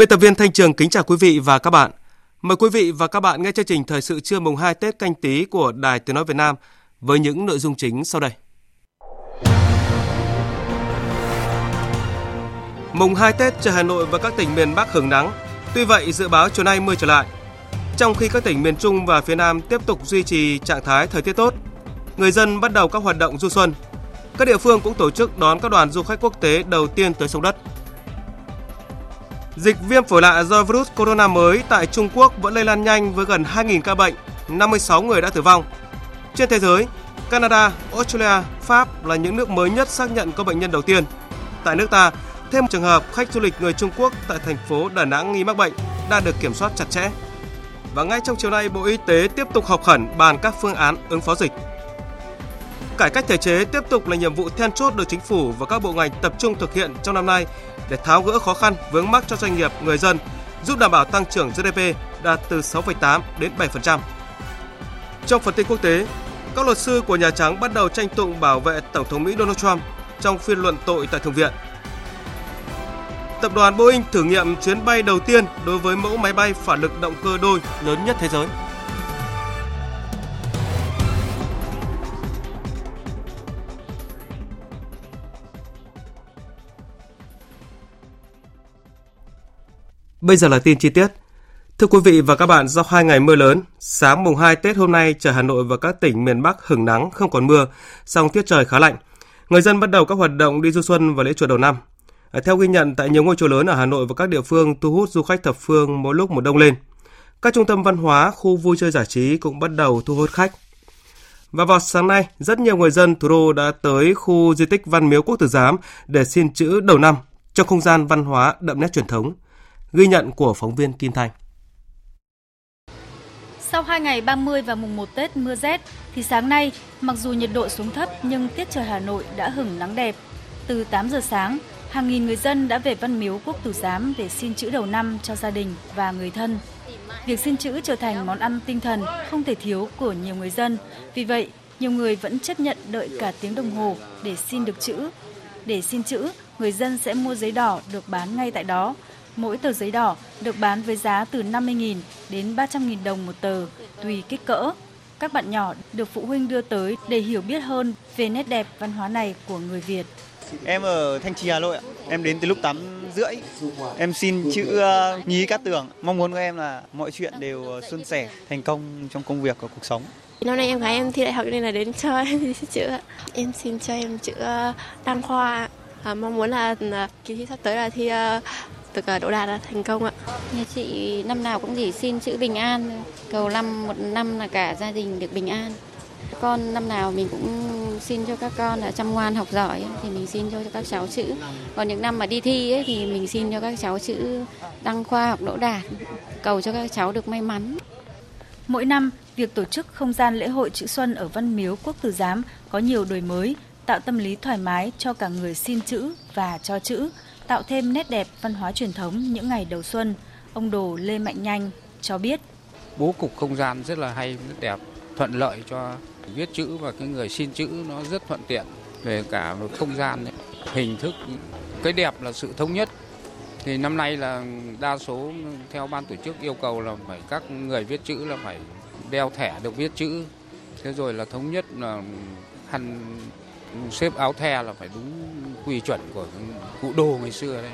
Biên tập viên Thanh Trường kính chào quý vị và các bạn. Mời quý vị và các bạn nghe chương trình thời sự trưa mùng 2 Tết canh tí của Đài Tiếng nói Việt Nam với những nội dung chính sau đây. Mùng 2 Tết trời Hà Nội và các tỉnh miền Bắc hưởng nắng. Tuy vậy, dự báo chiều nay mưa trở lại. Trong khi các tỉnh miền Trung và phía Nam tiếp tục duy trì trạng thái thời tiết tốt, người dân bắt đầu các hoạt động du xuân. Các địa phương cũng tổ chức đón các đoàn du khách quốc tế đầu tiên tới sông đất. Dịch viêm phổi lạ do virus corona mới tại Trung Quốc vẫn lây lan nhanh với gần 2.000 ca bệnh, 56 người đã tử vong. Trên thế giới, Canada, Australia, Pháp là những nước mới nhất xác nhận có bệnh nhân đầu tiên. Tại nước ta, thêm một trường hợp khách du lịch người Trung Quốc tại thành phố Đà Nẵng nghi mắc bệnh đang được kiểm soát chặt chẽ. Và ngay trong chiều nay, Bộ Y tế tiếp tục họp khẩn bàn các phương án ứng phó dịch. Cải cách thể chế tiếp tục là nhiệm vụ then chốt được chính phủ và các bộ ngành tập trung thực hiện trong năm nay để tháo gỡ khó khăn vướng mắc cho doanh nghiệp, người dân, giúp đảm bảo tăng trưởng GDP đạt từ 6,8 đến 7%. Trong phần tin quốc tế, các luật sư của Nhà Trắng bắt đầu tranh tụng bảo vệ Tổng thống Mỹ Donald Trump trong phiên luận tội tại Thượng viện. Tập đoàn Boeing thử nghiệm chuyến bay đầu tiên đối với mẫu máy bay phản lực động cơ đôi lớn nhất thế giới. Bây giờ là tin chi tiết. Thưa quý vị và các bạn, sau hai ngày mưa lớn, sáng mùng 2 Tết hôm nay trời Hà Nội và các tỉnh miền Bắc hứng nắng, không còn mưa, song tiết trời khá lạnh. Người dân bắt đầu các hoạt động đi du xuân và lễ chùa đầu năm. Theo ghi nhận tại nhiều ngôi chùa lớn ở Hà Nội và các địa phương thu hút du khách thập phương mỗi lúc một đông lên. Các trung tâm văn hóa, khu vui chơi giải trí cũng bắt đầu thu hút khách. Và vào sáng nay, rất nhiều người dân thủ đô đã tới khu di tích Văn Miếu Quốc Tử Giám để xin chữ đầu năm trong không gian văn hóa đậm nét truyền thống. Ghi nhận của phóng viên Kim Thanh. Sau 2 ngày 30 và mùng 1 Tết mưa rét, thì sáng nay, mặc dù nhiệt độ xuống thấp nhưng tiết trời Hà Nội đã hửng nắng đẹp. Từ 8 giờ sáng, hàng nghìn người dân đã về Văn Miếu Quốc Tử Giám để xin chữ đầu năm cho gia đình và người thân. Việc xin chữ trở thành món ăn tinh thần không thể thiếu của nhiều người dân. Vì vậy, nhiều người vẫn chấp nhận đợi cả tiếng đồng hồ để xin được chữ. Để xin chữ, người dân sẽ mua giấy đỏ được bán ngay tại đó Mỗi tờ giấy đỏ được bán với giá từ 50.000 đến 300.000 đồng một tờ, tùy kích cỡ. Các bạn nhỏ được phụ huynh đưa tới để hiểu biết hơn về nét đẹp văn hóa này của người Việt. Em ở Thanh Trì, Hà Nội ạ. Em đến từ lúc 8 rưỡi. Em xin chữ uh, nhí cát tường. Mong muốn của em là mọi chuyện đều uh, suôn sẻ, thành công trong công việc và cuộc sống. Năm nay em gái em thi đại học nên là đến cho em chữ Em xin cho em chữ uh, đăng khoa. À, mong muốn là kỳ thi sắp tới là thi uh, được đỗ đạt thành công ạ. Nhà chị năm nào cũng chỉ xin chữ bình an, cầu năm một năm là cả gia đình được bình an. Con năm nào mình cũng xin cho các con là chăm ngoan học giỏi thì mình xin cho các cháu chữ. Còn những năm mà đi thi ấy, thì mình xin cho các cháu chữ đăng khoa hoặc đỗ đạt, cầu cho các cháu được may mắn. Mỗi năm, việc tổ chức không gian lễ hội chữ xuân ở Văn Miếu Quốc Tử Giám có nhiều đổi mới, tạo tâm lý thoải mái cho cả người xin chữ và cho chữ tạo thêm nét đẹp văn hóa truyền thống những ngày đầu xuân. Ông Đồ Lê Mạnh Nhanh cho biết. Bố cục không gian rất là hay, rất đẹp, thuận lợi cho viết chữ và cái người xin chữ nó rất thuận tiện về cả một không gian, ấy. hình thức. Cái đẹp là sự thống nhất. Thì năm nay là đa số theo ban tổ chức yêu cầu là phải các người viết chữ là phải đeo thẻ được viết chữ. Thế rồi là thống nhất là khăn xếp áo the là phải đúng quy chuẩn của cụ đồ ngày xưa đấy.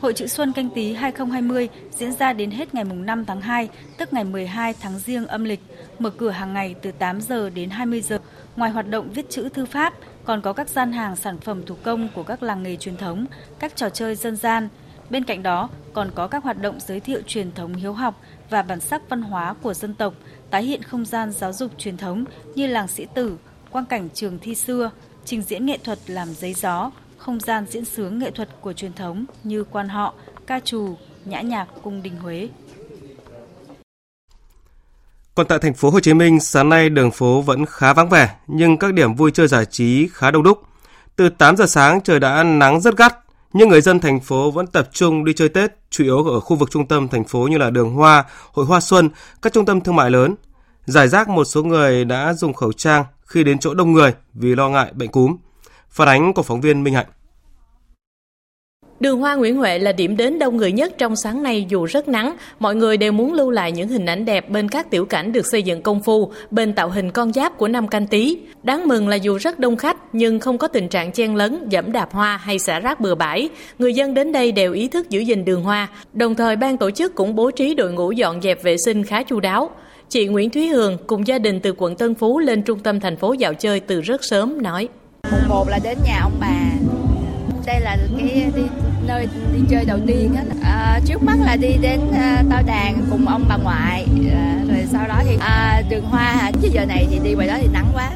Hội chữ Xuân canh tí 2020 diễn ra đến hết ngày mùng 5 tháng 2, tức ngày 12 tháng giêng âm lịch, mở cửa hàng ngày từ 8 giờ đến 20 giờ. Ngoài hoạt động viết chữ thư pháp, còn có các gian hàng sản phẩm thủ công của các làng nghề truyền thống, các trò chơi dân gian. Bên cạnh đó, còn có các hoạt động giới thiệu truyền thống hiếu học và bản sắc văn hóa của dân tộc, tái hiện không gian giáo dục truyền thống như làng sĩ tử, quang cảnh trường thi xưa, trình diễn nghệ thuật làm giấy gió, không gian diễn sướng nghệ thuật của truyền thống như quan họ, ca trù, nhã nhạc cung đình Huế. Còn tại thành phố Hồ Chí Minh, sáng nay đường phố vẫn khá vắng vẻ, nhưng các điểm vui chơi giải trí khá đông đúc. Từ 8 giờ sáng trời đã nắng rất gắt, nhưng người dân thành phố vẫn tập trung đi chơi Tết, chủ yếu ở khu vực trung tâm thành phố như là đường Hoa, Hội Hoa Xuân, các trung tâm thương mại lớn. Giải rác một số người đã dùng khẩu trang khi đến chỗ đông người vì lo ngại bệnh cúm. Phản ánh của phóng viên Minh Hạnh. Đường Hoa Nguyễn Huệ là điểm đến đông người nhất trong sáng nay dù rất nắng, mọi người đều muốn lưu lại những hình ảnh đẹp bên các tiểu cảnh được xây dựng công phu, bên tạo hình con giáp của năm canh tí. Đáng mừng là dù rất đông khách nhưng không có tình trạng chen lấn, dẫm đạp hoa hay xả rác bừa bãi. Người dân đến đây đều ý thức giữ gìn đường hoa, đồng thời ban tổ chức cũng bố trí đội ngũ dọn dẹp vệ sinh khá chu đáo. Chị Nguyễn Thúy Hường cùng gia đình từ quận Tân Phú lên trung tâm thành phố dạo chơi từ rất sớm nói. Mùng 1 là đến nhà ông bà. Đây là cái đi nơi đi chơi đầu tiên á. À, trước mắt là đi đến à, Tao Đàn cùng ông bà ngoại. À, rồi sau đó thì à, đường hoa chứ giờ này thì đi ngoài đó thì nắng quá.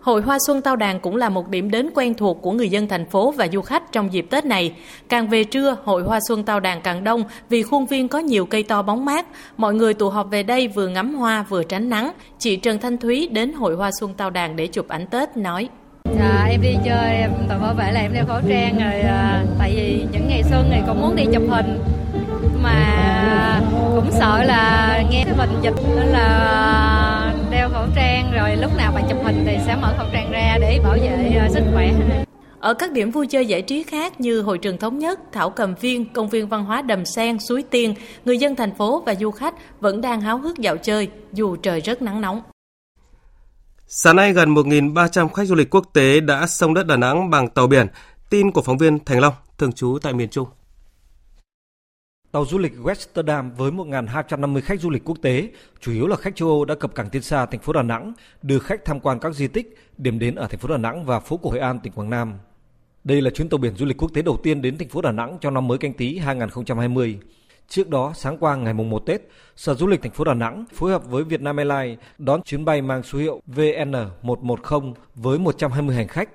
Hội Hoa Xuân Tao Đàn cũng là một điểm đến quen thuộc của người dân thành phố và du khách trong dịp Tết này. Càng về trưa, Hội Hoa Xuân Tao Đàn càng đông vì khuôn viên có nhiều cây to bóng mát. Mọi người tụ họp về đây vừa ngắm hoa vừa tránh nắng. Chị Trần Thanh Thúy đến Hội Hoa Xuân Tao Đàn để chụp ảnh Tết nói. À, em đi chơi em tự bảo vệ là em đeo khẩu trang rồi à, tại vì những ngày xuân này cũng muốn đi chụp hình mà cũng sợ là nghe cái bệnh dịch nên là đeo khẩu trang rồi lúc nào bạn chụp hình thì sẽ mở khẩu trang ra để bảo vệ uh, sức khỏe ở các điểm vui chơi giải trí khác như hội trường thống nhất, thảo cầm viên, công viên văn hóa đầm sen, suối tiên, người dân thành phố và du khách vẫn đang háo hức dạo chơi dù trời rất nắng nóng. Sáng nay gần 1.300 khách du lịch quốc tế đã sông đất Đà Nẵng bằng tàu biển. Tin của phóng viên Thành Long, thường trú tại miền Trung. Tàu du lịch Westerdam với 1.250 khách du lịch quốc tế, chủ yếu là khách châu Âu đã cập cảng Tiên Sa, thành phố Đà Nẵng, đưa khách tham quan các di tích, điểm đến ở thành phố Đà Nẵng và phố cổ Hội An, tỉnh Quảng Nam. Đây là chuyến tàu biển du lịch quốc tế đầu tiên đến thành phố Đà Nẵng trong năm mới canh tí 2020. Trước đó, sáng qua ngày mùng 1 Tết, Sở Du lịch thành phố Đà Nẵng phối hợp với Vietnam Airlines đón chuyến bay mang số hiệu VN110 với 120 hành khách.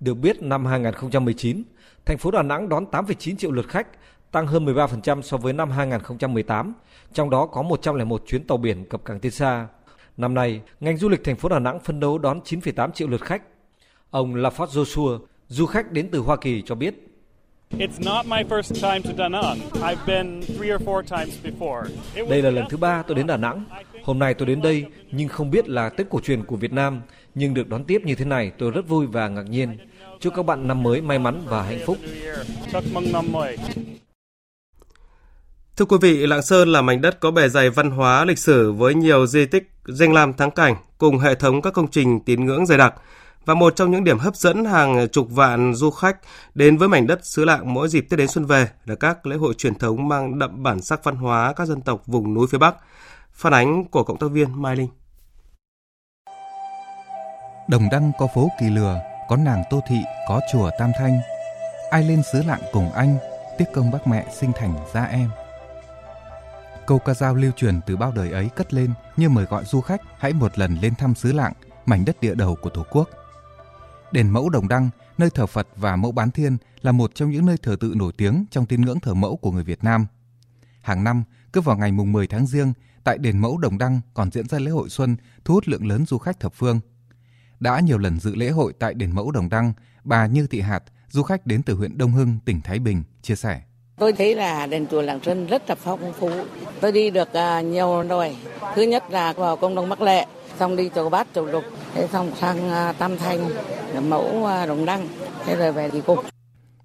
Được biết, năm 2019, thành phố Đà Nẵng đón 8,9 triệu lượt khách, tăng hơn 13% so với năm 2018, trong đó có 101 chuyến tàu biển cập cảng Tiên Sa. Năm nay, ngành du lịch thành phố Đà Nẵng phấn đấu đón 9,8 triệu lượt khách. Ông Lafort Joshua, du khách đến từ Hoa Kỳ cho biết, đây là lần thứ ba tôi đến Đà Nẵng. Hôm nay tôi đến đây nhưng không biết là Tết cổ truyền của Việt Nam, nhưng được đón tiếp như thế này tôi rất vui và ngạc nhiên. Chúc các bạn năm mới may mắn và hạnh phúc. Chúc mừng năm mới. Thưa quý vị, Lạng Sơn là mảnh đất có bề dày văn hóa lịch sử với nhiều di tích, danh lam thắng cảnh cùng hệ thống các công trình tín ngưỡng dày đặc và một trong những điểm hấp dẫn hàng chục vạn du khách đến với mảnh đất xứ Lạng mỗi dịp Tết đến xuân về là các lễ hội truyền thống mang đậm bản sắc văn hóa các dân tộc vùng núi phía Bắc. Phản ánh của cộng tác viên Mai Linh. Đồng Đăng có phố Kỳ Lừa, có nàng Tô Thị, có chùa Tam Thanh. Ai lên xứ Lạng cùng anh, tiếc công bác mẹ sinh thành ra em. Câu ca dao lưu truyền từ bao đời ấy cất lên như mời gọi du khách hãy một lần lên thăm xứ Lạng, mảnh đất địa đầu của Tổ quốc. Đền mẫu Đồng Đăng, nơi thờ Phật và mẫu bán thiên là một trong những nơi thờ tự nổi tiếng trong tín ngưỡng thờ mẫu của người Việt Nam. Hàng năm, cứ vào ngày mùng 10 tháng Giêng, tại đền mẫu Đồng Đăng còn diễn ra lễ hội xuân thu hút lượng lớn du khách thập phương. Đã nhiều lần dự lễ hội tại đền mẫu Đồng Đăng, bà Như Thị Hạt, du khách đến từ huyện Đông Hưng, tỉnh Thái Bình, chia sẻ. Tôi thấy là đền chùa Lạng Sơn rất là phong phú. Tôi đi được uh, nhiều rồi. Thứ nhất là vào công đồng Bắc Lệ, xong đi chùa Bát, chùa Lục, thế xong sang uh, Tam Thanh, mẫu Đồng Đăng, thế rồi về thì cục.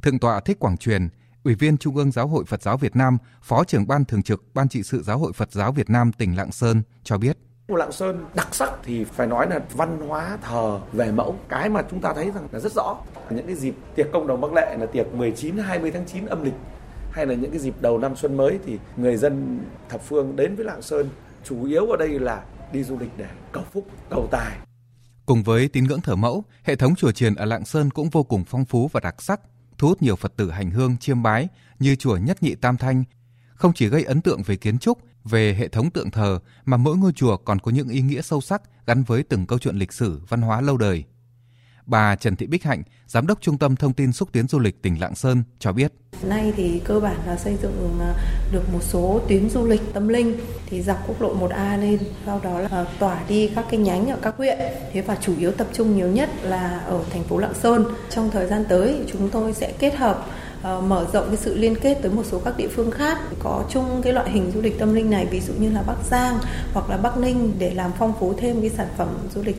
Thượng tọa Thích Quảng Truyền, Ủy viên Trung ương Giáo hội Phật giáo Việt Nam, Phó trưởng ban thường trực Ban trị sự Giáo hội Phật giáo Việt Nam tỉnh Lạng Sơn cho biết. Lạng Sơn đặc sắc thì phải nói là văn hóa thờ về mẫu cái mà chúng ta thấy rằng là rất rõ những cái dịp tiệc công đồng Bắc Lệ là tiệc 19 20 tháng 9 âm lịch hay là những cái dịp đầu năm xuân mới thì người dân thập phương đến với Lạng Sơn chủ yếu ở đây là đi du lịch để cầu phúc, cầu tài. Cùng với tín ngưỡng thờ mẫu, hệ thống chùa chiền ở Lạng Sơn cũng vô cùng phong phú và đặc sắc, thu hút nhiều Phật tử hành hương chiêm bái như chùa Nhất Nhị Tam Thanh, không chỉ gây ấn tượng về kiến trúc, về hệ thống tượng thờ mà mỗi ngôi chùa còn có những ý nghĩa sâu sắc gắn với từng câu chuyện lịch sử, văn hóa lâu đời. Bà Trần Thị Bích Hạnh, Giám đốc Trung tâm Thông tin Xúc tiến Du lịch tỉnh Lạng Sơn cho biết. Nay thì cơ bản là xây dựng ờ, được một số tuyến du lịch tâm linh thì dọc quốc lộ 1A lên, sau đó là ờ, tỏa đi các cái nhánh ở các huyện. Thế và chủ yếu tập trung nhiều nhất là ở thành phố Lạng Sơn. Trong thời gian tới chúng tôi sẽ kết hợp ờ, mở rộng cái sự liên kết tới một số các địa phương khác có chung cái loại hình du lịch tâm linh này ví dụ như là Bắc Giang hoặc là Bắc Ninh để làm phong phú thêm cái sản phẩm du lịch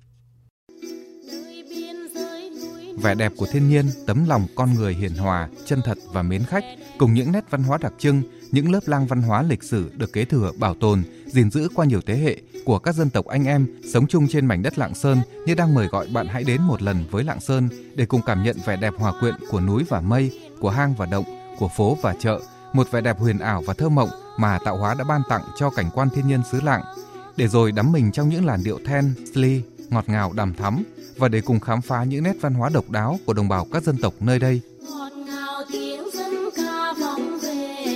vẻ đẹp của thiên nhiên, tấm lòng con người hiền hòa, chân thật và mến khách, cùng những nét văn hóa đặc trưng, những lớp lang văn hóa lịch sử được kế thừa, bảo tồn, gìn giữ qua nhiều thế hệ của các dân tộc anh em sống chung trên mảnh đất Lạng Sơn như đang mời gọi bạn hãy đến một lần với Lạng Sơn để cùng cảm nhận vẻ đẹp hòa quyện của núi và mây, của hang và động, của phố và chợ, một vẻ đẹp huyền ảo và thơ mộng mà tạo hóa đã ban tặng cho cảnh quan thiên nhiên xứ Lạng, để rồi đắm mình trong những làn điệu then, sli, ngọt ngào đàm thắm và để cùng khám phá những nét văn hóa độc đáo của đồng bào các dân tộc nơi đây. Thời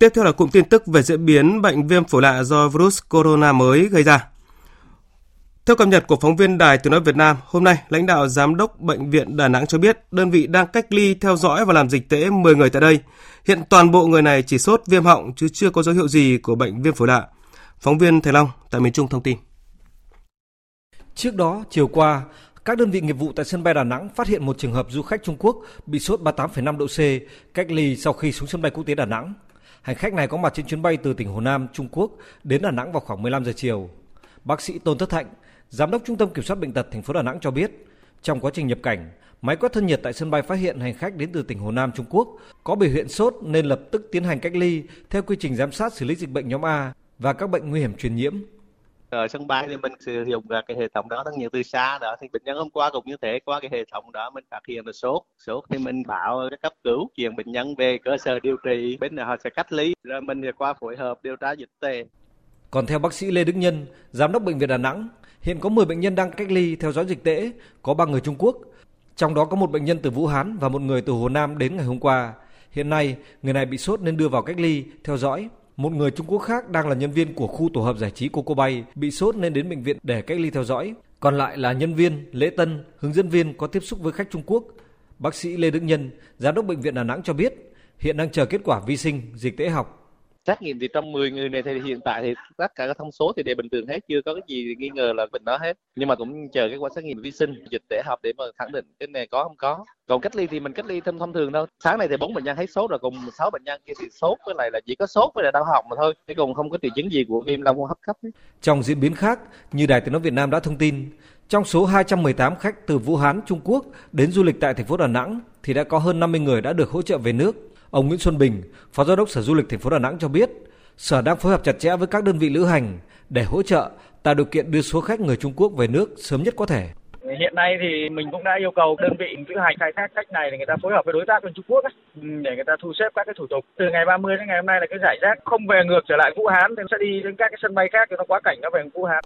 Tiếp theo là cụm tin tức về diễn biến bệnh viêm phổi lạ do virus corona mới gây ra. Theo cập nhật của phóng viên Đài Tiếng nói Việt Nam, hôm nay, lãnh đạo giám đốc bệnh viện Đà Nẵng cho biết đơn vị đang cách ly theo dõi và làm dịch tễ 10 người tại đây. Hiện toàn bộ người này chỉ sốt viêm họng chứ chưa có dấu hiệu gì của bệnh viêm phổi lạ. Phóng viên Thầy Long tại miền Trung thông tin. Trước đó, chiều qua, các đơn vị nghiệp vụ tại sân bay Đà Nẵng phát hiện một trường hợp du khách Trung Quốc bị sốt 38,5 độ C, cách ly sau khi xuống sân bay quốc tế Đà Nẵng. Hành khách này có mặt trên chuyến bay từ tỉnh Hồ Nam, Trung Quốc đến Đà Nẵng vào khoảng 15 giờ chiều. Bác sĩ Tôn Thất Thạnh, Giám đốc Trung tâm Kiểm soát Bệnh tật thành phố Đà Nẵng cho biết, trong quá trình nhập cảnh, máy quét thân nhiệt tại sân bay phát hiện hành khách đến từ tỉnh Hồ Nam, Trung Quốc có biểu hiện sốt nên lập tức tiến hành cách ly theo quy trình giám sát xử lý dịch bệnh nhóm A và các bệnh nguy hiểm truyền nhiễm ở sân bay thì mình sử dụng cái hệ thống đó, rất nhiều từ xa đó. Thì bệnh nhân hôm qua cũng như thế, qua cái hệ thống đó mình phát hiện là sốt. Sốt thì mình bảo cấp cứu chuyển bệnh nhân về cơ sở điều trị, bên họ sẽ cách ly. Rồi mình sẽ qua phối hợp điều tra dịch tễ. Còn theo bác sĩ Lê Đức Nhân, giám đốc bệnh viện Đà Nẵng, hiện có 10 bệnh nhân đang cách ly theo dõi dịch tễ, có 3 người Trung Quốc. Trong đó có một bệnh nhân từ Vũ Hán và một người từ Hồ Nam đến ngày hôm qua. Hiện nay, người này bị sốt nên đưa vào cách ly, theo dõi một người Trung Quốc khác đang là nhân viên của khu tổ hợp giải trí Coco Bay bị sốt nên đến bệnh viện để cách ly theo dõi. Còn lại là nhân viên, lễ tân, hướng dẫn viên có tiếp xúc với khách Trung Quốc. Bác sĩ Lê Đức Nhân, giám đốc bệnh viện Đà Nẵng cho biết, hiện đang chờ kết quả vi sinh, dịch tễ học xét nghiệm thì trong 10 người này thì hiện tại thì tất cả các thông số thì đều bình thường hết, chưa có cái gì nghi ngờ là bệnh đó hết. Nhưng mà cũng chờ cái quả xét nghiệm vi sinh, dịch tễ học để mà khẳng định cái này có không có. Còn cách ly thì mình cách ly thông thông thường thôi. Sáng này thì bốn bệnh nhân thấy sốt rồi cùng sáu bệnh nhân kia thì sốt, với lại là chỉ có sốt với lại đau họng mà thôi. Chứ còn không có triệu chứng gì của viêm long hô hấp cấp ấy. trong diễn biến khác, như đài tiếng nói Việt Nam đã thông tin, trong số 218 khách từ Vũ Hán, Trung Quốc đến du lịch tại thành phố Đà Nẵng thì đã có hơn 50 người đã được hỗ trợ về nước. Ông Nguyễn Xuân Bình, Phó Giám đốc Sở Du lịch thành phố Đà Nẵng cho biết, Sở đang phối hợp chặt chẽ với các đơn vị lữ hành để hỗ trợ tạo điều kiện đưa số khách người Trung Quốc về nước sớm nhất có thể. Hiện nay thì mình cũng đã yêu cầu đơn vị lữ hành khai thác khách này để người ta phối hợp với đối tác bên Trung Quốc ấy, để người ta thu xếp các cái thủ tục. Từ ngày 30 đến ngày hôm nay là cái giải rác không về ngược trở lại Vũ Hán thì sẽ đi đến các cái sân bay khác thì nó quá cảnh nó về Vũ Hán.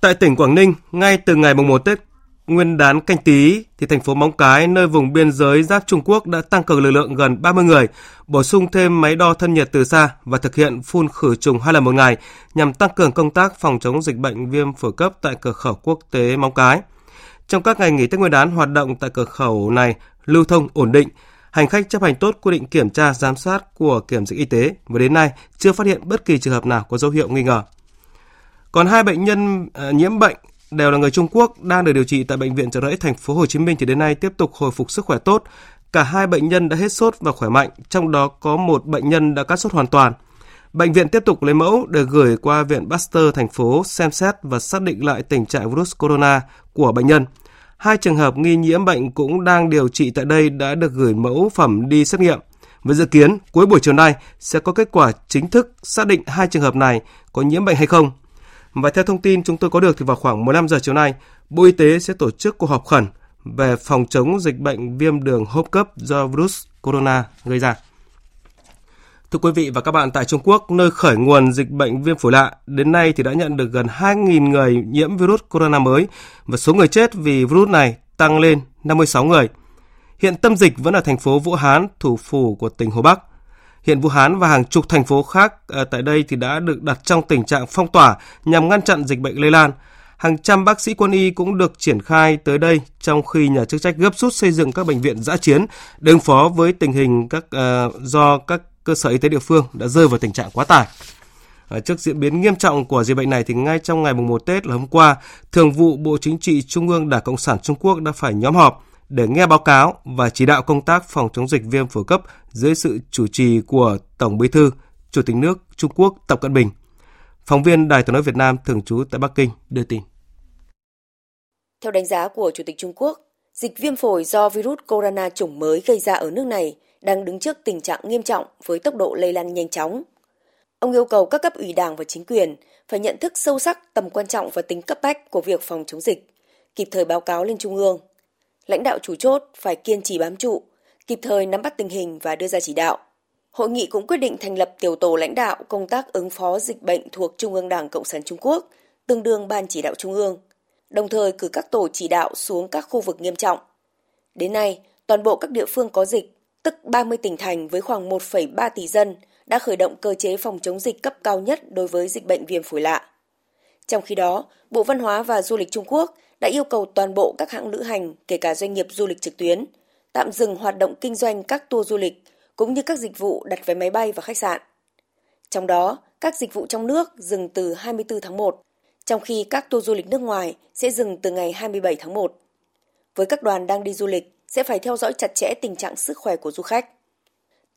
Tại tỉnh Quảng Ninh, ngay từ ngày mùng 1 Tết Nguyên đán canh tí thì thành phố Móng Cái nơi vùng biên giới giáp Trung Quốc đã tăng cường lực lượng gần 30 người, bổ sung thêm máy đo thân nhiệt từ xa và thực hiện phun khử trùng hai lần một ngày nhằm tăng cường công tác phòng chống dịch bệnh viêm phổi cấp tại cửa khẩu quốc tế Móng Cái. Trong các ngày nghỉ Tết Nguyên đán hoạt động tại cửa khẩu này lưu thông ổn định, hành khách chấp hành tốt quy định kiểm tra giám sát của kiểm dịch y tế và đến nay chưa phát hiện bất kỳ trường hợp nào có dấu hiệu nghi ngờ. Còn hai bệnh nhân à, nhiễm bệnh đều là người Trung Quốc đang được điều trị tại bệnh viện Trợ Rẫy thành phố Hồ Chí Minh thì đến nay tiếp tục hồi phục sức khỏe tốt. Cả hai bệnh nhân đã hết sốt và khỏe mạnh, trong đó có một bệnh nhân đã cắt sốt hoàn toàn. Bệnh viện tiếp tục lấy mẫu để gửi qua Viện Pasteur thành phố xem xét và xác định lại tình trạng virus corona của bệnh nhân. Hai trường hợp nghi nhiễm bệnh cũng đang điều trị tại đây đã được gửi mẫu phẩm đi xét nghiệm. Với dự kiến, cuối buổi chiều nay sẽ có kết quả chính thức xác định hai trường hợp này có nhiễm bệnh hay không. Và theo thông tin chúng tôi có được thì vào khoảng 15 giờ chiều nay, Bộ Y tế sẽ tổ chức cuộc họp khẩn về phòng chống dịch bệnh viêm đường hô hấp cấp do virus corona gây ra. Thưa quý vị và các bạn, tại Trung Quốc, nơi khởi nguồn dịch bệnh viêm phổi lạ, đến nay thì đã nhận được gần 2.000 người nhiễm virus corona mới và số người chết vì virus này tăng lên 56 người. Hiện tâm dịch vẫn ở thành phố Vũ Hán, thủ phủ của tỉnh Hồ Bắc. Hiện Vũ Hán và hàng chục thành phố khác ờ, tại đây thì đã được đặt trong tình trạng phong tỏa nhằm ngăn chặn dịch bệnh lây lan. Hàng trăm bác sĩ quân y cũng được triển khai tới đây trong khi nhà chức trách gấp rút xây dựng các bệnh viện giã chiến để ứng phó với tình hình các uh, do các cơ sở y tế địa phương đã rơi vào tình trạng quá tải. Ờ, trước diễn biến nghiêm trọng của dịch bệnh này thì ngay trong ngày mùng 1 Tết là hôm qua, Thường vụ Bộ Chính trị Trung ương Đảng Cộng sản Trung Quốc đã phải nhóm họp để nghe báo cáo và chỉ đạo công tác phòng chống dịch viêm phổi cấp dưới sự chủ trì của Tổng Bí thư, Chủ tịch nước Trung Quốc Tập Cận Bình. Phóng viên Đài tiếng nói Việt Nam thường trú tại Bắc Kinh đưa tin. Theo đánh giá của Chủ tịch Trung Quốc, dịch viêm phổi do virus corona chủng mới gây ra ở nước này đang đứng trước tình trạng nghiêm trọng với tốc độ lây lan nhanh chóng. Ông yêu cầu các cấp ủy đảng và chính quyền phải nhận thức sâu sắc tầm quan trọng và tính cấp bách của việc phòng chống dịch, kịp thời báo cáo lên Trung ương. Lãnh đạo chủ chốt phải kiên trì bám trụ, kịp thời nắm bắt tình hình và đưa ra chỉ đạo. Hội nghị cũng quyết định thành lập tiểu tổ lãnh đạo công tác ứng phó dịch bệnh thuộc Trung ương Đảng Cộng sản Trung Quốc, tương đương Ban chỉ đạo Trung ương, đồng thời cử các tổ chỉ đạo xuống các khu vực nghiêm trọng. Đến nay, toàn bộ các địa phương có dịch tức 30 tỉnh thành với khoảng 1,3 tỷ dân đã khởi động cơ chế phòng chống dịch cấp cao nhất đối với dịch bệnh viêm phổi lạ. Trong khi đó, Bộ Văn hóa và Du lịch Trung Quốc đã yêu cầu toàn bộ các hãng lữ hành, kể cả doanh nghiệp du lịch trực tuyến, tạm dừng hoạt động kinh doanh các tour du lịch cũng như các dịch vụ đặt vé máy bay và khách sạn. Trong đó, các dịch vụ trong nước dừng từ 24 tháng 1, trong khi các tour du lịch nước ngoài sẽ dừng từ ngày 27 tháng 1. Với các đoàn đang đi du lịch, sẽ phải theo dõi chặt chẽ tình trạng sức khỏe của du khách.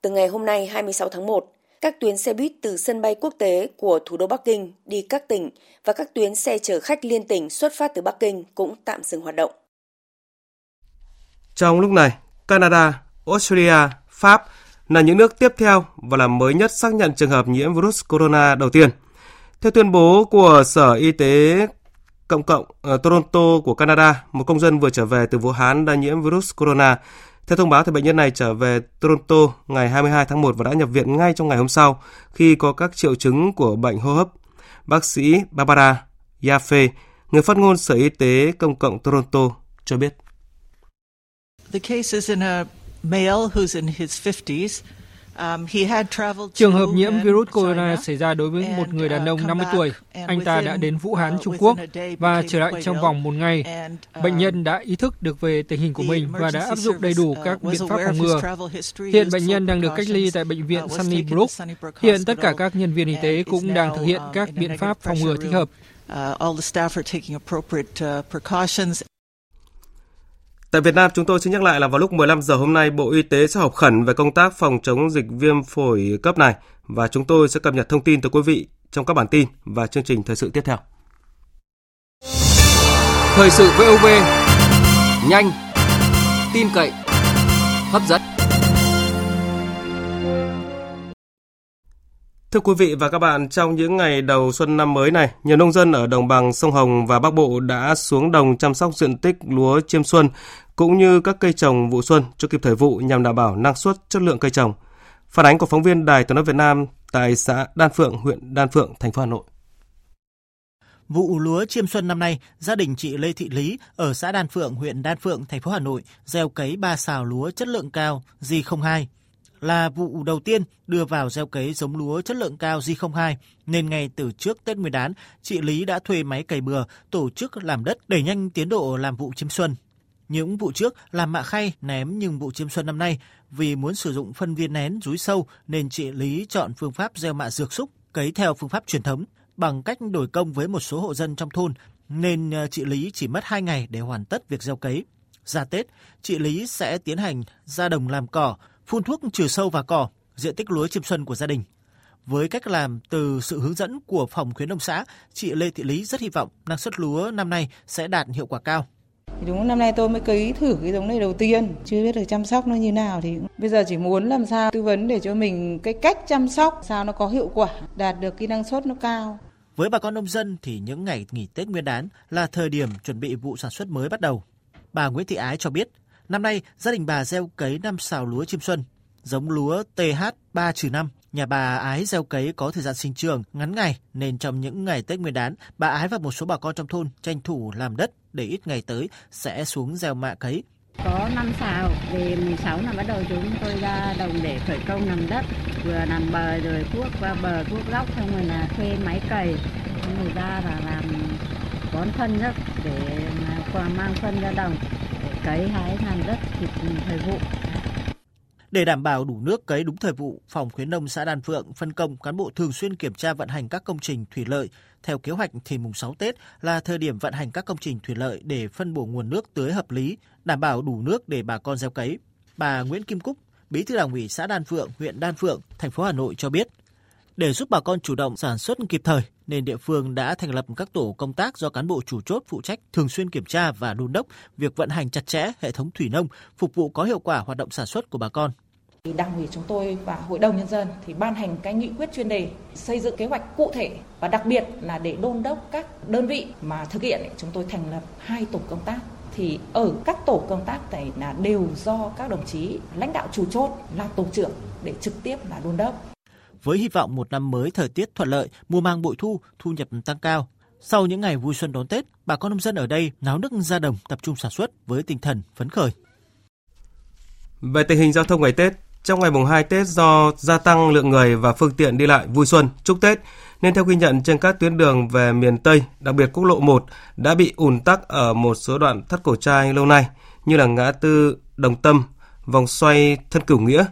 Từ ngày hôm nay 26 tháng 1, các tuyến xe buýt từ sân bay quốc tế của thủ đô Bắc Kinh đi các tỉnh và các tuyến xe chở khách liên tỉnh xuất phát từ Bắc Kinh cũng tạm dừng hoạt động. Trong lúc này, Canada, Australia, Pháp là những nước tiếp theo và là mới nhất xác nhận trường hợp nhiễm virus corona đầu tiên. Theo tuyên bố của Sở Y tế Cộng cộng ở Toronto của Canada, một công dân vừa trở về từ Vũ Hán đã nhiễm virus corona. Theo thông báo thì bệnh nhân này trở về Toronto ngày 22 tháng 1 và đã nhập viện ngay trong ngày hôm sau khi có các triệu chứng của bệnh hô hấp. Bác sĩ Barbara Yaffe, người phát ngôn Sở Y tế Công cộng Toronto cho biết. The case is in a male who's in his 50s. Um, Trường hợp nhiễm virus corona xảy ra đối với một người đàn ông 50 tuổi. Anh ta đã đến Vũ Hán, uh, Trung Quốc và trở lại trong vòng một ngày. Bệnh uh, nhân đã ý thức được về tình hình của mình và đã áp dụng đầy đủ uh, các biện pháp phòng ngừa. Hiện bệnh nhân đang được cách ly tại bệnh viện Sunnybrook. Hiện tất cả các nhân viên y tế cũng đang thực hiện các biện pháp phòng ngừa thích hợp. Tại Việt Nam, chúng tôi xin nhắc lại là vào lúc 15 giờ hôm nay, Bộ Y tế sẽ họp khẩn về công tác phòng chống dịch viêm phổi cấp này và chúng tôi sẽ cập nhật thông tin tới quý vị trong các bản tin và chương trình thời sự tiếp theo. Thời sự VOV nhanh, tin cậy, hấp dẫn. Thưa quý vị và các bạn, trong những ngày đầu xuân năm mới này, nhiều nông dân ở đồng bằng sông Hồng và Bắc Bộ đã xuống đồng chăm sóc diện tích lúa chiêm xuân cũng như các cây trồng vụ xuân cho kịp thời vụ nhằm đảm bảo năng suất, chất lượng cây trồng. Phản ánh của phóng viên Đài Tiếng nói Việt Nam tại xã Đan Phượng, huyện Đan Phượng, thành phố Hà Nội. Vụ lúa chiêm xuân năm nay, gia đình chị Lê Thị Lý ở xã Đan Phượng, huyện Đan Phượng, thành phố Hà Nội gieo cấy ba xào lúa chất lượng cao G02 là vụ đầu tiên đưa vào gieo cấy giống lúa chất lượng cao G02, nên ngay từ trước Tết Nguyên đán, chị Lý đã thuê máy cày bừa, tổ chức làm đất đẩy nhanh tiến độ làm vụ chiêm xuân. Những vụ trước làm mạ khay ném nhưng vụ chiêm xuân năm nay vì muốn sử dụng phân viên nén rúi sâu nên chị Lý chọn phương pháp gieo mạ dược xúc cấy theo phương pháp truyền thống bằng cách đổi công với một số hộ dân trong thôn nên ờ, chị Lý chỉ mất 2 ngày để hoàn tất việc gieo cấy. Ra Tết, chị Lý sẽ tiến hành ra đồng làm cỏ, phun thuốc trừ sâu và cỏ, diện tích lúa chiêm xuân của gia đình. Với cách làm từ sự hướng dẫn của phòng khuyến nông xã, chị Lê Thị Lý rất hy vọng năng suất lúa năm nay sẽ đạt hiệu quả cao. Đúng năm nay tôi mới cấy thử cái giống này đầu tiên, chưa biết được chăm sóc nó như nào thì bây giờ chỉ muốn làm sao tư vấn để cho mình cái cách chăm sóc sao nó có hiệu quả, đạt được cái năng suất nó cao. Với bà con nông dân thì những ngày nghỉ Tết Nguyên đán là thời điểm chuẩn bị vụ sản xuất mới bắt đầu. Bà Nguyễn Thị Ái cho biết, năm nay gia đình bà gieo cấy năm xào lúa chiêm xuân, giống lúa TH3-5 Nhà bà Ái gieo cấy có thời gian sinh trường ngắn ngày nên trong những ngày Tết Nguyên đán, bà Ái và một số bà con trong thôn tranh thủ làm đất để ít ngày tới sẽ xuống gieo mạ cấy. Có năm xào, về 16 là bắt đầu chúng tôi ra đồng để khởi công làm đất, vừa làm bờ rồi cuốc qua bờ cuốc góc xong rồi là thuê máy cày, xong rồi ra là làm bón phân đất để mà mang phân ra đồng cấy hái than đất kịp thời vụ. Để đảm bảo đủ nước cấy đúng thời vụ, Phòng khuyến nông xã Đan Phượng phân công cán bộ thường xuyên kiểm tra vận hành các công trình thủy lợi. Theo kế hoạch thì mùng 6 Tết là thời điểm vận hành các công trình thủy lợi để phân bổ nguồn nước tưới hợp lý, đảm bảo đủ nước để bà con gieo cấy. Bà Nguyễn Kim Cúc, Bí thư Đảng ủy xã Đan Phượng, huyện Đan Phượng, thành phố Hà Nội cho biết, để giúp bà con chủ động sản xuất kịp thời, nên địa phương đã thành lập các tổ công tác do cán bộ chủ chốt phụ trách thường xuyên kiểm tra và đôn đốc việc vận hành chặt chẽ hệ thống thủy nông, phục vụ có hiệu quả hoạt động sản xuất của bà con. Đảng ủy chúng tôi và Hội đồng Nhân dân thì ban hành cái nghị quyết chuyên đề xây dựng kế hoạch cụ thể và đặc biệt là để đôn đốc các đơn vị mà thực hiện chúng tôi thành lập hai tổ công tác thì ở các tổ công tác này là đều do các đồng chí lãnh đạo chủ chốt là tổ trưởng để trực tiếp là đôn đốc. Với hy vọng một năm mới thời tiết thuận lợi, mùa mang bội thu, thu nhập tăng cao, sau những ngày vui xuân đón Tết, bà con nông dân ở đây náo nức ra đồng tập trung sản xuất với tinh thần phấn khởi. Về tình hình giao thông ngày Tết, trong ngày mùng 2 Tết do gia tăng lượng người và phương tiện đi lại vui xuân, chúc Tết, nên theo ghi nhận trên các tuyến đường về miền Tây, đặc biệt quốc lộ 1 đã bị ùn tắc ở một số đoạn thắt cổ trai lâu nay như là ngã tư Đồng Tâm, vòng xoay Thân Cửu Nghĩa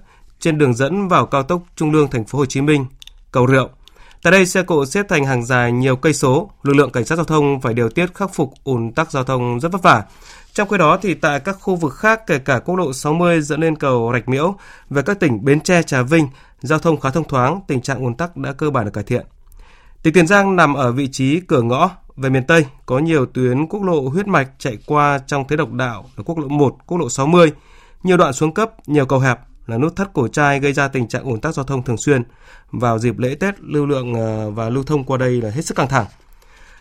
trên đường dẫn vào cao tốc Trung Lương thành phố Hồ Chí Minh, cầu Rượu. Tại đây xe cộ xếp thành hàng dài nhiều cây số, lực lượng cảnh sát giao thông phải điều tiết khắc phục ùn tắc giao thông rất vất vả. Trong khi đó thì tại các khu vực khác kể cả quốc lộ 60 dẫn lên cầu Rạch Miễu về các tỉnh Bến Tre, Trà Vinh, giao thông khá thông thoáng, tình trạng ùn tắc đã cơ bản được cải thiện. Tỉnh Tiền Giang nằm ở vị trí cửa ngõ về miền Tây, có nhiều tuyến quốc lộ huyết mạch chạy qua trong thế độc đạo là quốc lộ 1, quốc lộ 60, nhiều đoạn xuống cấp, nhiều cầu hẹp là nút thắt cổ trai gây ra tình trạng ủn tắc giao thông thường xuyên. Vào dịp lễ Tết, lưu lượng à, và lưu thông qua đây là hết sức căng thẳng.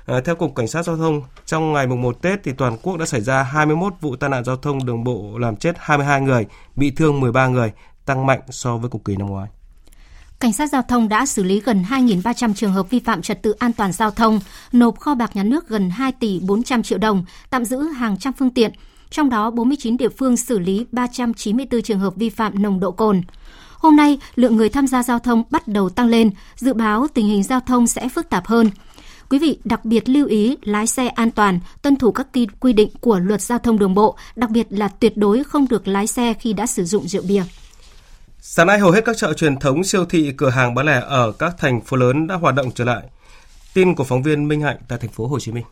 À, theo Cục Cảnh sát Giao thông, trong ngày mùng 1 Tết thì toàn quốc đã xảy ra 21 vụ tai nạn giao thông đường bộ làm chết 22 người, bị thương 13 người, tăng mạnh so với cùng kỳ năm ngoái. Cảnh sát giao thông đã xử lý gần 2.300 trường hợp vi phạm trật tự an toàn giao thông, nộp kho bạc nhà nước gần 2 tỷ 400 triệu đồng, tạm giữ hàng trăm phương tiện. Trong đó, 49 địa phương xử lý 394 trường hợp vi phạm nồng độ cồn. Hôm nay, lượng người tham gia giao thông bắt đầu tăng lên, dự báo tình hình giao thông sẽ phức tạp hơn. Quý vị đặc biệt lưu ý lái xe an toàn, tuân thủ các quy định của luật giao thông đường bộ, đặc biệt là tuyệt đối không được lái xe khi đã sử dụng rượu bia. Sáng nay hầu hết các chợ truyền thống, siêu thị, cửa hàng bán lẻ ở các thành phố lớn đã hoạt động trở lại. Tin của phóng viên Minh Hạnh tại thành phố Hồ Chí Minh.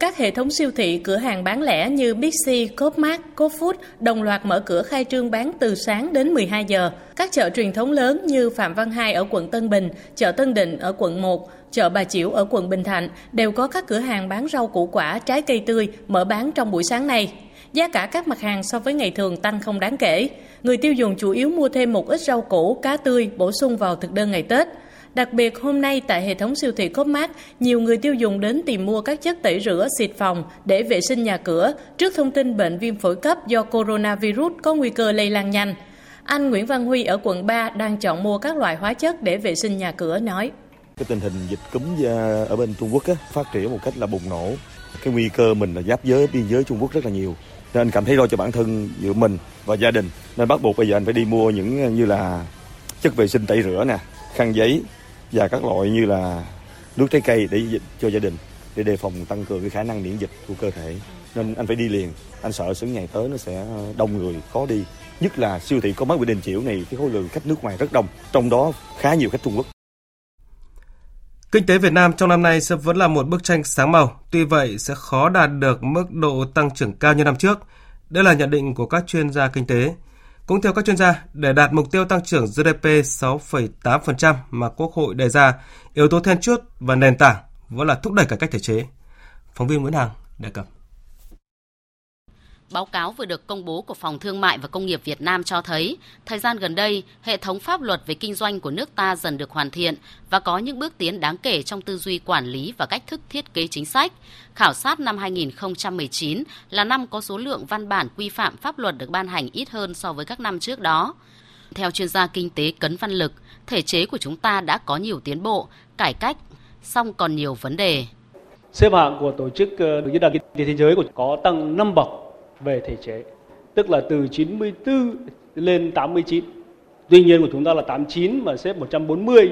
Các hệ thống siêu thị, cửa hàng bán lẻ như Bixi, Coopmart, Cofood đồng loạt mở cửa khai trương bán từ sáng đến 12 giờ. Các chợ truyền thống lớn như Phạm Văn Hai ở quận Tân Bình, chợ Tân Định ở quận 1, chợ Bà Chiểu ở quận Bình Thạnh đều có các cửa hàng bán rau củ quả, trái cây tươi mở bán trong buổi sáng nay. Giá cả các mặt hàng so với ngày thường tăng không đáng kể. Người tiêu dùng chủ yếu mua thêm một ít rau củ, cá tươi bổ sung vào thực đơn ngày Tết. Đặc biệt hôm nay tại hệ thống siêu thị Copmart, nhiều người tiêu dùng đến tìm mua các chất tẩy rửa xịt phòng để vệ sinh nhà cửa trước thông tin bệnh viêm phổi cấp do coronavirus có nguy cơ lây lan nhanh. Anh Nguyễn Văn Huy ở quận 3 đang chọn mua các loại hóa chất để vệ sinh nhà cửa nói. Cái tình hình dịch cúm ở bên Trung Quốc á, phát triển một cách là bùng nổ. Cái nguy cơ mình là giáp giới biên giới Trung Quốc rất là nhiều. Nên anh cảm thấy lo cho bản thân giữa mình và gia đình. Nên bắt buộc bây giờ anh phải đi mua những như là chất vệ sinh tẩy rửa nè, khăn giấy, và các loại như là nước trái cây để cho gia đình để đề phòng tăng cường cái khả năng miễn dịch của cơ thể nên anh phải đi liền anh sợ những ngày tới nó sẽ ờ, đông người khó đi nhất là siêu thị có máy bị đình chiểu này cái khối lượng khách nước ngoài rất đông trong đó khá nhiều khách Trung Quốc Kinh tế Việt Nam trong năm nay sẽ vẫn là một bức tranh sáng màu, tuy vậy sẽ khó đạt được mức độ tăng trưởng cao như năm trước. Đây là nhận định của các chuyên gia kinh tế. Cũng theo các chuyên gia, để đạt mục tiêu tăng trưởng GDP 6,8% mà Quốc hội đề ra, yếu tố then chốt và nền tảng vẫn là thúc đẩy cải cách thể chế. Phóng viên Nguyễn Hằng đề cập. Báo cáo vừa được công bố của Phòng Thương mại và Công nghiệp Việt Nam cho thấy, thời gian gần đây, hệ thống pháp luật về kinh doanh của nước ta dần được hoàn thiện và có những bước tiến đáng kể trong tư duy quản lý và cách thức thiết kế chính sách. Khảo sát năm 2019 là năm có số lượng văn bản quy phạm pháp luật được ban hành ít hơn so với các năm trước đó. Theo chuyên gia kinh tế Cấn Văn Lực, thể chế của chúng ta đã có nhiều tiến bộ, cải cách, song còn nhiều vấn đề. Xếp hạng của tổ chức ờ, diễn đàn kinh tế thế giới của có tăng 5 bậc về thể chế, tức là từ 94 lên 89. Tuy nhiên của chúng ta là 89 mà xếp 140,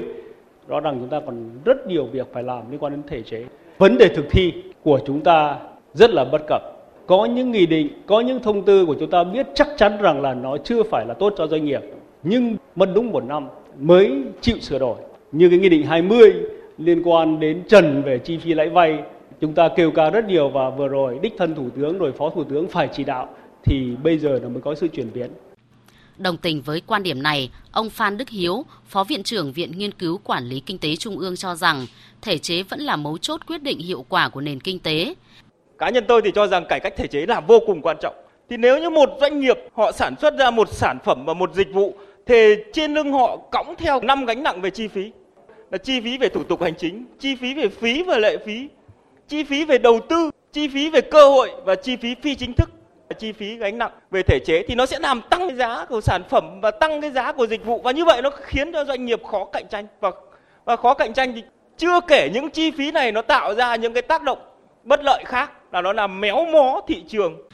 rõ ràng chúng ta còn rất nhiều việc phải làm liên quan đến thể chế. Vấn đề thực thi của chúng ta rất là bất cập. Có những nghị định, có những thông tư của chúng ta biết chắc chắn rằng là nó chưa phải là tốt cho doanh nghiệp, nhưng mất đúng một năm mới chịu sửa đổi. Như cái nghị định 20 liên quan đến trần về chi phí lãi vay chúng ta kêu ca rất nhiều và vừa rồi đích thân thủ tướng rồi phó thủ tướng phải chỉ đạo thì bây giờ nó mới có sự chuyển biến. Đồng tình với quan điểm này, ông Phan Đức Hiếu, Phó Viện trưởng Viện Nghiên cứu Quản lý Kinh tế Trung ương cho rằng thể chế vẫn là mấu chốt quyết định hiệu quả của nền kinh tế. Cá nhân tôi thì cho rằng cải cách thể chế là vô cùng quan trọng. Thì nếu như một doanh nghiệp họ sản xuất ra một sản phẩm và một dịch vụ thì trên lưng họ cõng theo năm gánh nặng về chi phí là chi phí về thủ tục hành chính, chi phí về phí và lệ phí, chi phí về đầu tư, chi phí về cơ hội và chi phí phi chính thức. Chi phí gánh nặng về thể chế thì nó sẽ làm tăng cái giá của sản phẩm và tăng cái giá của dịch vụ. Và như vậy nó khiến cho doanh nghiệp khó cạnh tranh. Và và khó cạnh tranh thì chưa kể những chi phí này nó tạo ra những cái tác động bất lợi khác là nó làm méo mó thị trường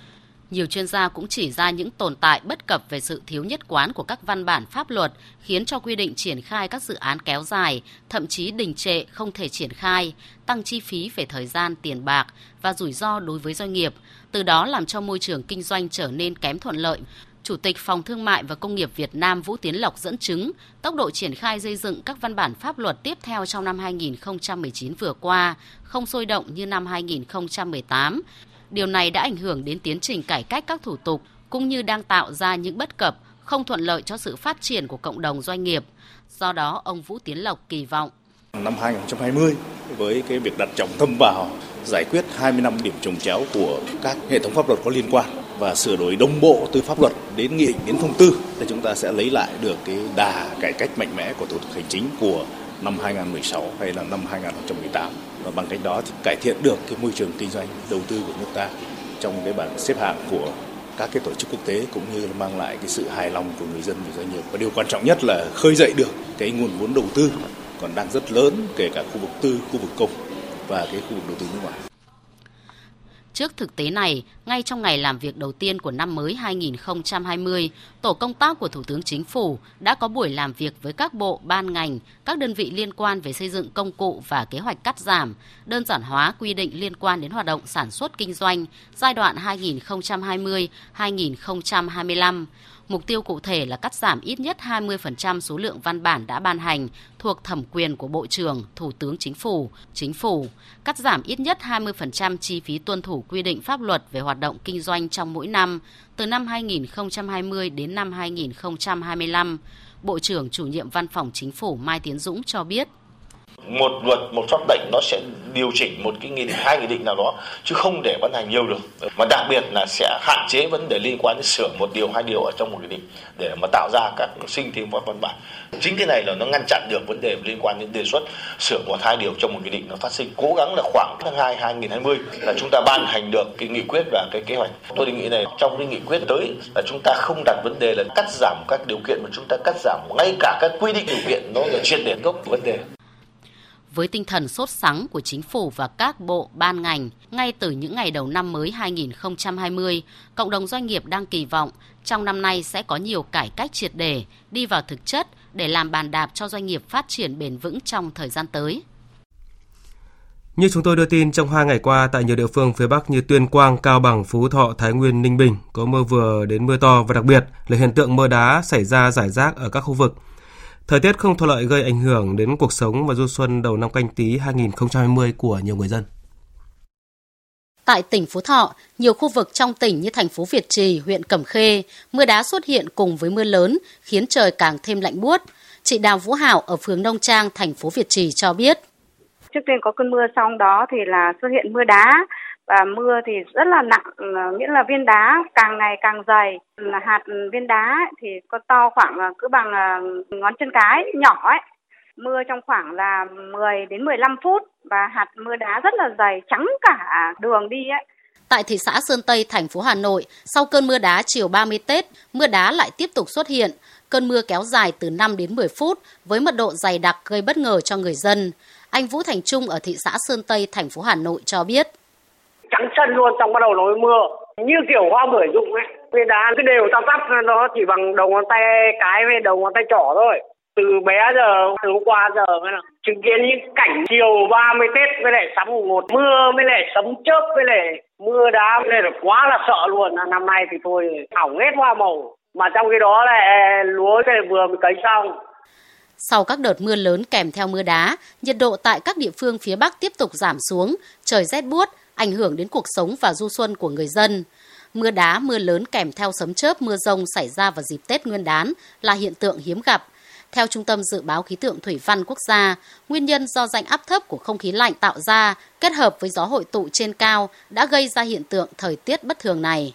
nhiều chuyên gia cũng chỉ ra những tồn tại bất cập về sự thiếu nhất quán của các văn bản pháp luật khiến cho quy định triển khai các dự án kéo dài, thậm chí đình trệ không thể triển khai, tăng chi phí về thời gian, tiền bạc và rủi ro đối với doanh nghiệp, từ đó làm cho môi trường kinh doanh trở nên kém thuận lợi. Chủ tịch Phòng Thương mại và Công nghiệp Việt Nam Vũ Tiến Lộc dẫn chứng tốc độ triển khai xây dựng các văn bản pháp luật tiếp theo trong năm 2019 vừa qua không sôi động như năm 2018 Điều này đã ảnh hưởng đến tiến trình cải cách các thủ tục cũng như đang tạo ra những bất cập không thuận lợi cho sự phát triển của cộng đồng doanh nghiệp. Do đó, ông Vũ Tiến Lộc kỳ vọng năm 2020 với cái việc đặt trọng tâm vào giải quyết 20 năm điểm trồng chéo của các hệ thống pháp luật có liên quan và sửa đổi đồng bộ từ pháp luật đến nghị định đến thông tư thì chúng ta sẽ lấy lại được cái đà cải cách mạnh mẽ của thủ tục hành chính của năm 2016 hay là năm 2018 và bằng cách đó thì cải thiện được cái môi trường kinh doanh đầu tư của nước ta trong cái bảng xếp hạng của các cái tổ chức quốc tế cũng như là mang lại cái sự hài lòng của người dân và doanh nghiệp và điều quan trọng nhất là khơi dậy được cái nguồn vốn đầu tư còn đang rất lớn kể cả khu vực tư, khu vực công và cái khu vực đầu tư nước ngoài. Trước thực tế này, ngay trong ngày làm việc đầu tiên của năm mới 2020, tổ công tác của Thủ tướng Chính phủ đã có buổi làm việc với các bộ, ban ngành, các đơn vị liên quan về xây dựng công cụ và kế hoạch cắt giảm, đơn giản hóa quy định liên quan đến hoạt động sản xuất kinh doanh giai đoạn 2020-2025 Mục tiêu cụ thể là cắt giảm ít nhất 20% số lượng văn bản đã ban hành thuộc thẩm quyền của Bộ trưởng, Thủ tướng Chính phủ, Chính phủ, cắt giảm ít nhất 20% chi phí tuân thủ quy định pháp luật về hoạt hoạt động kinh doanh trong mỗi năm, từ năm 2020 đến năm 2025. Bộ trưởng chủ nhiệm Văn phòng Chính phủ Mai Tiến Dũng cho biết một luật, một pháp lệnh nó sẽ điều chỉnh một cái nghị định hai nghị định nào đó, chứ không để ban hành nhiều được. Mà đặc biệt là sẽ hạn chế vấn đề liên quan đến sửa một điều, hai điều ở trong một nghị định để mà tạo ra các sinh thêm văn văn bản. Chính cái này là nó ngăn chặn được vấn đề liên quan đến đề xuất sửa một, hai điều trong một nghị định nó phát sinh. Cố gắng là khoảng tháng hai 2020 là chúng ta ban hành được cái nghị quyết và cái kế hoạch. Tôi đề nghị này, trong cái nghị quyết tới là chúng ta không đặt vấn đề là cắt giảm các điều kiện, mà chúng ta cắt giảm ngay cả các quy định điều kiện, nó là chuyên đề gốc vấn đề với tinh thần sốt sắng của chính phủ và các bộ, ban ngành, ngay từ những ngày đầu năm mới 2020, cộng đồng doanh nghiệp đang kỳ vọng trong năm nay sẽ có nhiều cải cách triệt đề, đi vào thực chất để làm bàn đạp cho doanh nghiệp phát triển bền vững trong thời gian tới. Như chúng tôi đưa tin trong hai ngày qua tại nhiều địa phương phía Bắc như Tuyên Quang, Cao Bằng, Phú Thọ, Thái Nguyên, Ninh Bình có mưa vừa đến mưa to và đặc biệt là hiện tượng mưa đá xảy ra rải rác ở các khu vực Thời tiết không thuận lợi gây ảnh hưởng đến cuộc sống và du xuân đầu năm canh tí 2020 của nhiều người dân. Tại tỉnh Phú Thọ, nhiều khu vực trong tỉnh như thành phố Việt Trì, huyện Cẩm Khê, mưa đá xuất hiện cùng với mưa lớn khiến trời càng thêm lạnh buốt. Chị Đào Vũ Hảo ở phường Nông Trang, thành phố Việt Trì cho biết. Trước tiên có cơn mưa xong đó thì là xuất hiện mưa đá và mưa thì rất là nặng, ờ, nghĩa là viên đá càng ngày càng dày. Hạt viên đá thì có to khoảng ờ, cứ bằng ờ, ngón chân cái nhỏ ấy. Mưa trong khoảng là 10 đến 15 phút và hạt mưa đá rất là dày, trắng cả đường đi ấy. Tại thị xã Sơn Tây, thành phố Hà Nội, sau cơn mưa đá chiều 30 Tết, mưa đá lại tiếp tục xuất hiện. Cơn mưa kéo dài từ 5 đến 10 phút với mật độ dày đặc gây bất ngờ cho người dân. Anh Vũ Thành Trung ở thị xã Sơn Tây, thành phố Hà Nội cho biết. Trắng chân luôn, xong bắt đầu nó mưa. Như kiểu hoa bưởi dụng ấy. Viên đá cứ đều tao tắp nó chỉ bằng đầu ngón tay cái với đầu ngón tay trỏ thôi từ bé giờ từ hôm qua giờ mới là chứng kiến những cảnh chiều 30 Tết với lại sắm mùng 1 mưa với lại sấm chớp với lại mưa đá nên là quá là sợ luôn năm nay thì thôi hỏng hết hoa màu mà trong khi đó là lúa này vừa mới cấy xong sau các đợt mưa lớn kèm theo mưa đá, nhiệt độ tại các địa phương phía Bắc tiếp tục giảm xuống, trời rét buốt, ảnh hưởng đến cuộc sống và du xuân của người dân. Mưa đá, mưa lớn kèm theo sấm chớp, mưa rông xảy ra vào dịp Tết Nguyên đán là hiện tượng hiếm gặp. Theo Trung tâm Dự báo Khí tượng Thủy văn Quốc gia, nguyên nhân do rãnh áp thấp của không khí lạnh tạo ra kết hợp với gió hội tụ trên cao đã gây ra hiện tượng thời tiết bất thường này.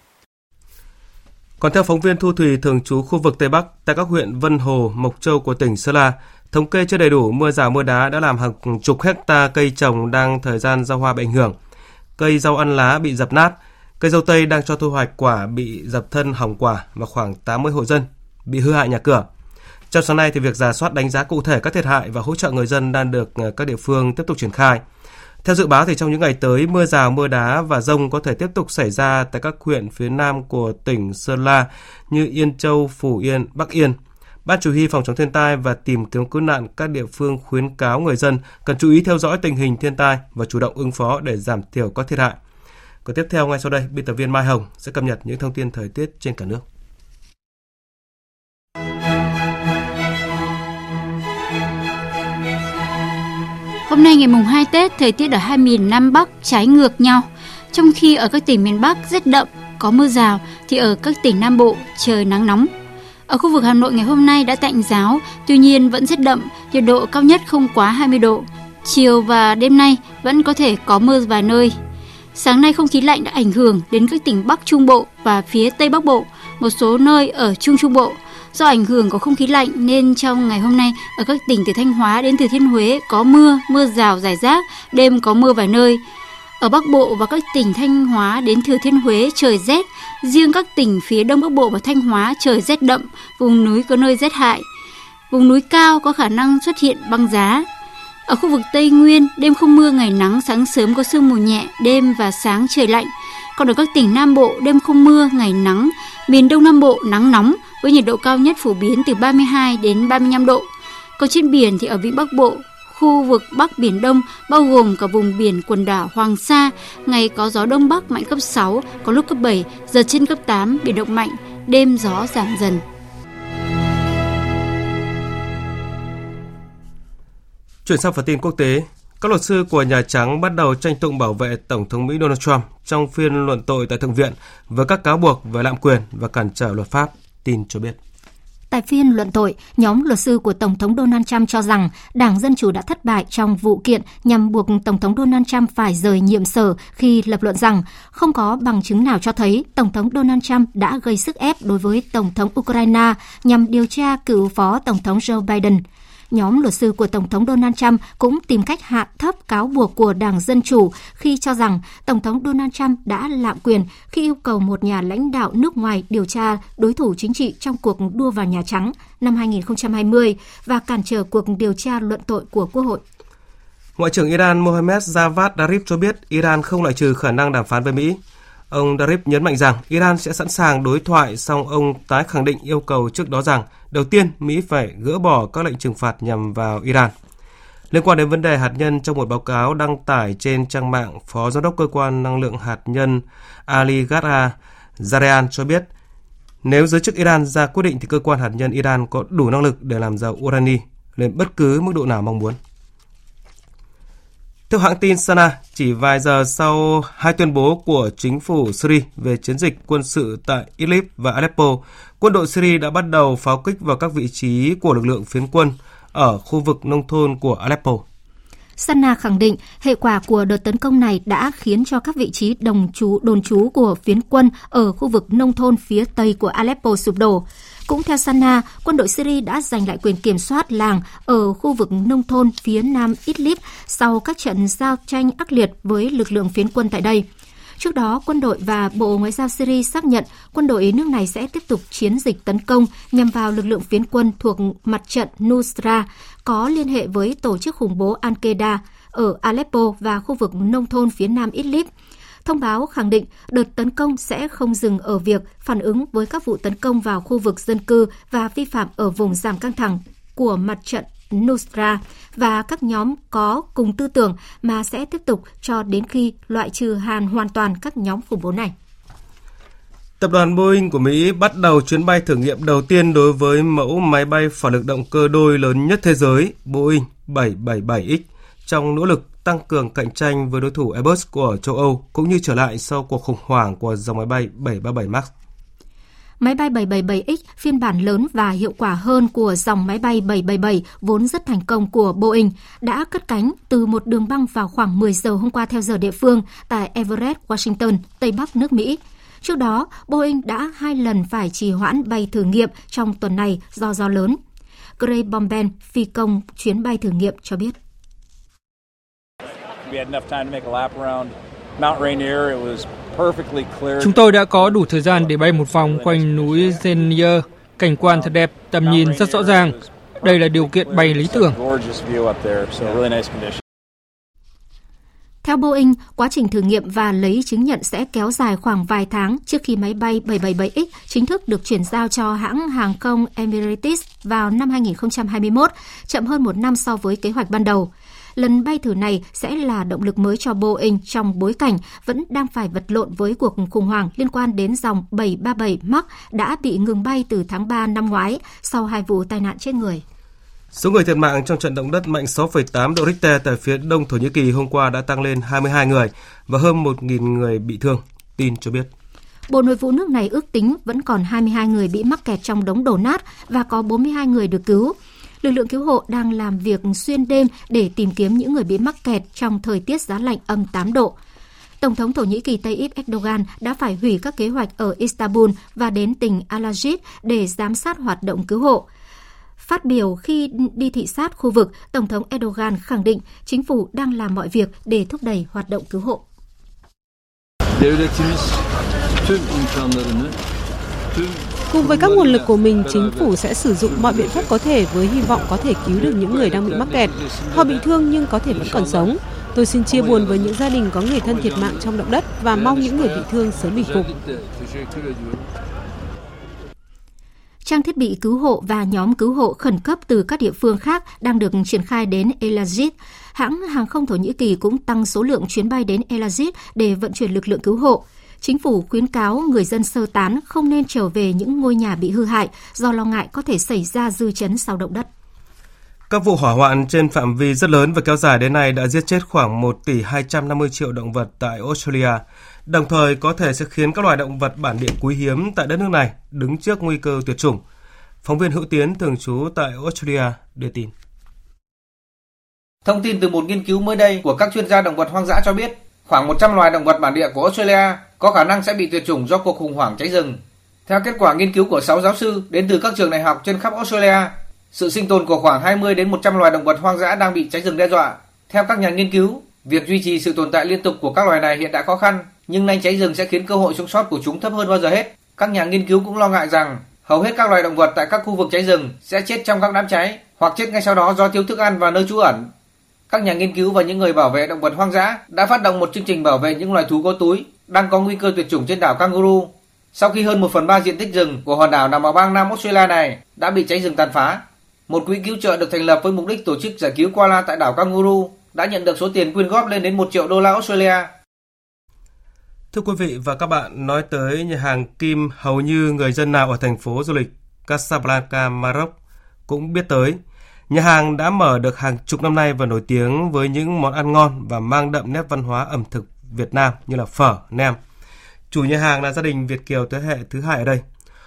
Còn theo phóng viên Thu Thủy thường trú khu vực Tây Bắc tại các huyện Vân Hồ, Mộc Châu của tỉnh Sơn La, thống kê chưa đầy đủ mưa rào mưa đá đã làm hàng chục hecta cây trồng đang thời gian ra hoa bị ảnh hưởng. Cây rau ăn lá bị dập nát, cây dâu tây đang cho thu hoạch quả bị dập thân hỏng quả và khoảng 80 hộ dân bị hư hại nhà cửa. Trong sáng nay thì việc giả soát đánh giá cụ thể các thiệt hại và hỗ trợ người dân đang được ờ, các địa phương tiếp tục triển khai. Theo dự báo thì trong những ngày tới, mưa rào, mưa đá và rông có thể tiếp tục xảy ra tại các huyện phía nam của tỉnh Sơn La như Yên Châu, Phủ Yên, Bắc Yên. Ban chủ huy phòng chống thiên tai và tìm kiếm cứu nạn các địa phương khuyến cáo người dân cần chú ý theo dõi tình hình thiên tai và chủ động ứng phó để giảm thiểu các thiệt hại. Còn tiếp theo ngay sau đây, biên tập viên Mai Hồng sẽ cập nhật những thông tin thời tiết trên cả nước. Hôm nay ngày mùng 2 Tết, thời tiết ở hai miền Nam Bắc trái ngược nhau. Trong khi ở các tỉnh miền Bắc rét đậm, có mưa rào, thì ở các tỉnh Nam Bộ trời nắng nóng. Ở khu vực Hà Nội ngày hôm nay đã tạnh giáo, tuy nhiên vẫn rét đậm, nhiệt độ cao nhất không quá 20 độ. Chiều và đêm nay vẫn có thể có mưa vài nơi. Sáng nay không khí lạnh đã ảnh hưởng đến các tỉnh Bắc Trung Bộ và phía Tây Bắc Bộ, một số nơi ở Trung Trung Bộ – Do ảnh hưởng của không khí lạnh nên trong ngày hôm nay ở các tỉnh từ Thanh Hóa đến Thừa Thiên Huế có mưa, mưa rào rải rác, đêm có mưa vài nơi. Ở Bắc Bộ và các tỉnh Thanh Hóa đến Thừa Thiên Huế trời rét, riêng các tỉnh phía Đông Bắc Bộ và Thanh Hóa trời rét đậm, vùng núi có nơi rét hại. Vùng núi cao có khả năng xuất hiện băng giá. Ở khu vực Tây Nguyên, đêm không mưa, ngày nắng, sáng sớm có sương mù nhẹ, đêm và sáng trời lạnh. Còn ở các tỉnh Nam Bộ, đêm không mưa, ngày nắng, miền Đông Nam Bộ nắng nóng, với nhiệt độ cao nhất phổ biến từ 32 đến 35 độ. Còn trên biển thì ở vịnh Bắc Bộ, khu vực Bắc Biển Đông bao gồm cả vùng biển quần đảo Hoàng Sa, ngày có gió Đông Bắc mạnh cấp 6, có lúc cấp 7, giật trên cấp 8, biển động mạnh, đêm gió giảm dần. Chuyển sang phần tin quốc tế, các luật sư của Nhà Trắng bắt đầu tranh tụng bảo vệ Tổng thống Mỹ Donald Trump trong phiên luận tội tại Thượng viện với các cáo buộc về lạm quyền và cản trở luật pháp tin cho biết. Tại phiên luận tội, nhóm luật sư của Tổng thống Donald Trump cho rằng Đảng Dân Chủ đã thất bại trong vụ kiện nhằm buộc Tổng thống Donald Trump phải rời nhiệm sở khi lập luận rằng không có bằng chứng nào cho thấy Tổng thống Donald Trump đã gây sức ép đối với Tổng thống Ukraine nhằm điều tra cựu phó Tổng thống Joe Biden nhóm luật sư của Tổng thống Donald Trump cũng tìm cách hạ thấp cáo buộc của Đảng Dân Chủ khi cho rằng Tổng thống Donald Trump đã lạm quyền khi yêu cầu một nhà lãnh đạo nước ngoài điều tra đối thủ chính trị trong cuộc đua vào Nhà Trắng năm 2020 và cản trở cuộc điều tra luận tội của Quốc hội. Ngoại trưởng Iran Mohammad Javad Zarif cho biết Iran không loại trừ khả năng đàm phán với Mỹ. Ông Darif nhấn mạnh rằng Iran sẽ sẵn sàng đối thoại, song ông tái khẳng định yêu cầu trước đó rằng đầu tiên Mỹ phải gỡ bỏ các lệnh trừng phạt nhằm vào Iran. Liên quan đến vấn đề hạt nhân trong một báo cáo đăng tải trên trang mạng, Phó Giám đốc Cơ quan Năng lượng Hạt nhân Ali Ghara Zarean cho biết nếu giới chức Iran ra quyết định thì cơ quan hạt nhân Iran có đủ năng lực để làm giàu urani lên bất cứ mức độ nào mong muốn. Theo hãng tin Sana, chỉ vài giờ sau hai tuyên bố của chính phủ Syria về chiến dịch quân sự tại Idlib và Aleppo, quân đội Syria đã bắt đầu pháo kích vào các vị trí của lực lượng phiến quân ở khu vực nông thôn của Aleppo. Sana khẳng định hệ quả của đợt tấn công này đã khiến cho các vị trí đồng trú đồn trú của phiến quân ở khu vực nông thôn phía tây của Aleppo sụp đổ. Cũng theo Sana, quân đội Syria đã giành lại quyền kiểm soát làng ở khu vực nông thôn phía nam Idlib sau các trận giao tranh ác liệt với lực lượng phiến quân tại đây. Trước đó, quân đội và Bộ Ngoại giao Syria xác nhận quân đội nước này sẽ tiếp tục chiến dịch tấn công nhằm vào lực lượng phiến quân thuộc mặt trận Nusra có liên hệ với tổ chức khủng bố Al-Qaeda ở Aleppo và khu vực nông thôn phía nam Idlib. Thông báo khẳng định đợt tấn công sẽ không dừng ở việc phản ứng với các vụ tấn công vào khu vực dân cư và vi phạm ở vùng giảm căng thẳng của mặt trận Nusra và các nhóm có cùng tư tưởng mà sẽ tiếp tục cho đến khi loại trừ hàn hoàn toàn các nhóm khủng bố này. Tập đoàn Boeing của Mỹ bắt đầu chuyến bay thử nghiệm đầu tiên đối với mẫu máy bay phản lực động cơ đôi lớn nhất thế giới, Boeing 777X trong nỗ lực tăng cường cạnh tranh với đối thủ Airbus của châu Âu cũng như trở lại sau cuộc khủng hoảng của dòng máy bay 737 MAX. Máy bay 777X phiên bản lớn và hiệu quả hơn của dòng máy bay 777 vốn rất thành công của Boeing đã cất cánh từ một đường băng vào khoảng 10 giờ hôm qua theo giờ địa phương tại Everett, Washington, Tây Bắc nước Mỹ. Trước đó, Boeing đã hai lần phải trì hoãn bay thử nghiệm trong tuần này do gió lớn. Gray Bomben, phi công chuyến bay thử nghiệm cho biết. Chúng tôi đã có đủ thời gian để bay một vòng quanh núi Zenier, cảnh quan thật đẹp, tầm nhìn rất rõ ràng. Đây là điều kiện bay lý tưởng. Theo Boeing, quá trình thử nghiệm và lấy chứng nhận sẽ kéo dài khoảng vài tháng trước khi máy bay 777X chính thức được chuyển giao cho hãng hàng không Emirates vào năm 2021, chậm hơn một năm so với kế hoạch ban đầu. Lần bay thử này sẽ là động lực mới cho Boeing trong bối cảnh vẫn đang phải vật lộn với cuộc khủng hoảng liên quan đến dòng 737 MAX đã bị ngừng bay từ tháng 3 năm ngoái sau hai vụ tai nạn chết người. Số người thiệt mạng trong trận động đất mạnh 6,8 độ Richter tại phía đông Thổ Nhĩ Kỳ hôm qua đã tăng lên 22 người và hơn 1.000 người bị thương, tin cho biết. Bộ Nội vụ nước này ước tính vẫn còn 22 người bị mắc kẹt trong đống đổ nát và có 42 người được cứu. Lực lượng cứu hộ đang làm việc xuyên đêm để tìm kiếm những người bị mắc kẹt trong thời tiết giá lạnh âm 8 độ. Tổng thống Thổ Nhĩ Kỳ Tayyip Erdogan đã phải hủy các kế hoạch ở Istanbul và đến tỉnh Alajit để giám sát hoạt động cứu hộ. Phát biểu khi đi thị sát khu vực, Tổng thống Erdogan khẳng định chính phủ đang làm mọi việc để thúc đẩy hoạt động cứu hộ. Cùng với các nguồn lực của mình, chính phủ sẽ sử dụng mọi biện pháp có thể với hy vọng có thể cứu được những người đang bị mắc kẹt. Họ bị thương nhưng có thể vẫn còn sống. Tôi xin chia buồn với những gia đình có người thân thiệt mạng trong động đất và mong những người bị thương sớm bình phục. Trang thiết bị cứu hộ và nhóm cứu hộ khẩn cấp từ các địa phương khác đang được triển khai đến Elazit. Hãng hàng không Thổ Nhĩ Kỳ cũng tăng số lượng chuyến bay đến Elazit để vận chuyển lực lượng cứu hộ. Chính phủ khuyến cáo người dân sơ tán không nên trở về những ngôi nhà bị hư hại do lo ngại có thể xảy ra dư chấn sau động đất. Các vụ hỏa hoạn trên phạm vi rất lớn và kéo dài đến nay đã giết chết khoảng 1 tỷ 250 triệu động vật tại Australia, đồng thời có thể sẽ khiến các loài động vật bản địa quý hiếm tại đất nước này đứng trước nguy cơ tuyệt chủng. Phóng viên Hữu Tiến thường trú tại Australia đưa tin. Thông tin từ một nghiên cứu mới đây của các chuyên gia động vật hoang dã cho biết, khoảng 100 loài động vật bản địa của Australia có khả năng sẽ bị tuyệt chủng do cuộc khủng hoảng cháy rừng. Theo kết quả nghiên cứu của 6 giáo sư đến từ các trường đại học trên khắp Australia, sự sinh tồn của khoảng 20 đến 100 loài động vật hoang dã đang bị cháy rừng đe dọa. Theo các nhà nghiên cứu, việc duy trì sự tồn tại liên tục của các loài này hiện đã khó khăn, nhưng nay cháy rừng sẽ khiến cơ hội sống sót của chúng thấp hơn bao giờ hết. Các nhà nghiên cứu cũng lo ngại rằng hầu hết các loài động vật tại các khu vực cháy rừng sẽ chết trong các đám cháy hoặc chết ngay sau đó do thiếu thức ăn và nơi trú ẩn. Các nhà nghiên cứu và những người bảo vệ động vật hoang dã đã phát động một chương trình bảo vệ những loài thú có túi đang có nguy cơ tuyệt chủng trên đảo Kangaroo. Sau khi hơn 1 phần 3 diện tích rừng của hòn đảo nằm ở bang Nam Australia này đã bị cháy rừng tàn phá, một quỹ cứu trợ được thành lập với mục đích tổ chức giải cứu koala tại đảo Kangaroo đã nhận được số tiền quyên góp lên đến 1 triệu đô la Australia. Thưa quý vị và các bạn, nói tới nhà hàng Kim hầu như người dân nào ở thành phố du lịch Casablanca, Maroc cũng biết tới. Nhà hàng đã mở được hàng chục năm nay và nổi tiếng với những món ăn ngon và mang đậm nét văn hóa ẩm thực Việt Nam như là phở, nem. Chủ nhà hàng là gia đình Việt Kiều thế hệ thứ hai ở đây.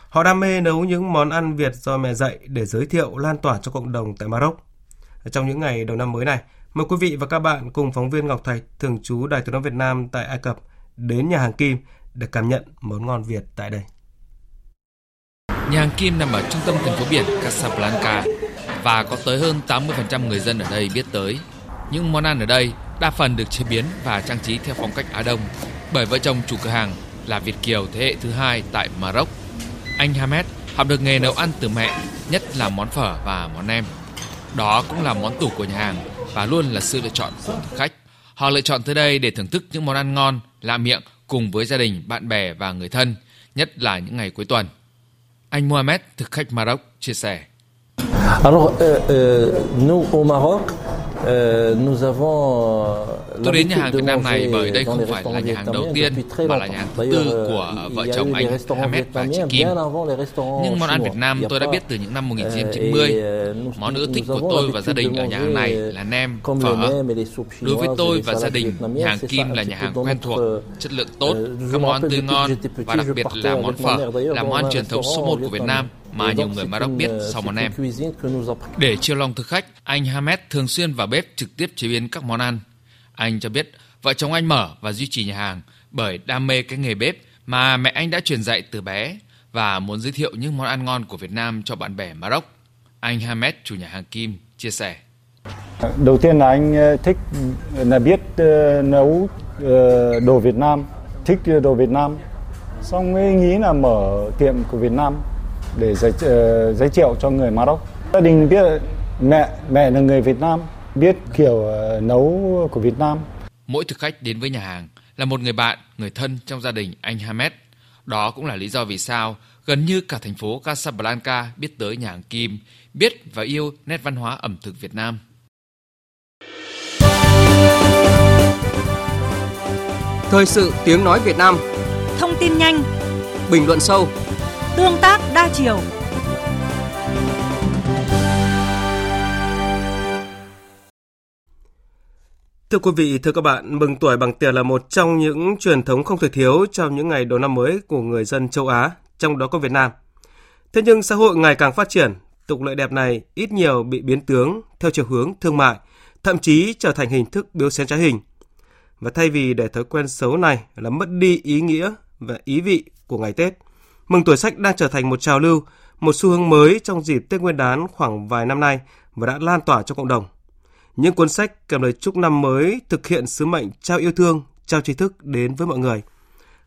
Họ đam mê nấu những món ăn Việt do mẹ dạy để giới thiệu lan tỏa cho cộng đồng tại Maroc. Trong những ngày đầu năm mới này, mời quý vị và các bạn cùng phóng viên Ngọc Thạch, thường trú Đài tiếng nói Việt Nam tại Ai Cập đến nhà hàng Kim để cảm nhận món ngon Việt tại đây. Nhà hàng Kim nằm ở trung tâm thành phố biển Casablanca và có tới hơn 80% người dân ở đây biết tới. Những món ăn ở đây đa phần được chế biến và trang trí theo phong cách Á Đông bởi vợ chồng chủ cửa hàng là Việt Kiều thế hệ thứ hai tại Maroc. Anh Hamed học được nghề nấu ăn từ mẹ, nhất là món phở và món nem. Đó cũng là món tủ của nhà hàng và luôn là sự lựa chọn của thực khách. Họ lựa chọn tới đây để thưởng thức những món ăn ngon, lạ miệng cùng với gia đình, bạn bè và người thân, nhất là những ngày cuối tuần. Anh Mohamed, thực khách Maroc, chia sẻ. Alors, euh, euh, nous au Maroc, Tôi đến nhà hàng Việt Nam này bởi đây không phải là nhà hàng đầu tiên mà là nhà hàng thứ tư của vợ chồng anh Hamed và chị Kim. Nhưng món ăn Việt Nam tôi đã biết từ những năm 1990. Món ưa thích của tôi và gia đình ở nhà hàng này là nem, phở. Đối với tôi và gia đình, nhà hàng Kim là nhà hàng quen thuộc, chất lượng tốt, các món tươi ngon và đặc biệt là món phở là món ăn truyền thống số 1 của Việt Nam mà nhiều người Maroc biết sau món nem. Để chiêu lòng thực khách, anh Hamed thường xuyên vào bếp trực tiếp chế biến các món ăn. Anh cho biết vợ chồng anh mở và duy trì nhà hàng bởi đam mê cái nghề bếp mà mẹ anh đã truyền dạy từ bé và muốn giới thiệu những món ăn ngon của Việt Nam cho bạn bè Maroc. Anh Hamed, chủ nhà hàng Kim, chia sẻ. Đầu tiên là anh ờ, thích là biết ờ, nấu ờ, đồ Việt Nam, thích đồ Việt Nam. Xong mới nghĩ là mở tiệm của Việt Nam để giới, giới thiệu cho người Maroc. Gia đình biết mẹ mẹ là người Việt Nam, biết kiểu nấu của Việt Nam. Mỗi thực khách đến với nhà hàng là một người bạn, người thân trong gia đình anh Hamed. Đó cũng là lý do vì sao gần như cả thành phố Casablanca biết tới nhà hàng Kim, biết và yêu nét văn hóa ẩm thực Việt Nam. Thời sự tiếng nói Việt Nam Thông tin nhanh Bình luận sâu Tương tác đa chiều Thưa quý vị, thưa các bạn, mừng tuổi bằng tiền là một trong những truyền thống không thể thiếu trong những ngày đầu năm mới của người dân châu Á, trong đó có Việt Nam. Thế nhưng xã hội ngày càng phát triển, tục lệ đẹp này ít nhiều bị biến tướng theo chiều hướng thương mại, thậm chí trở thành hình thức biếu xén trái hình. Và thay vì để thói quen xấu này là mất đi ý nghĩa và ý vị của ngày Tết, mừng tuổi sách đang trở thành một trào lưu, một xu hướng mới trong dịp Tết Nguyên đán khoảng vài năm nay và đã lan tỏa trong cộng đồng. Những cuốn sách kèm lời chúc năm mới thực hiện sứ mệnh trao yêu thương, trao tri thức đến với mọi người.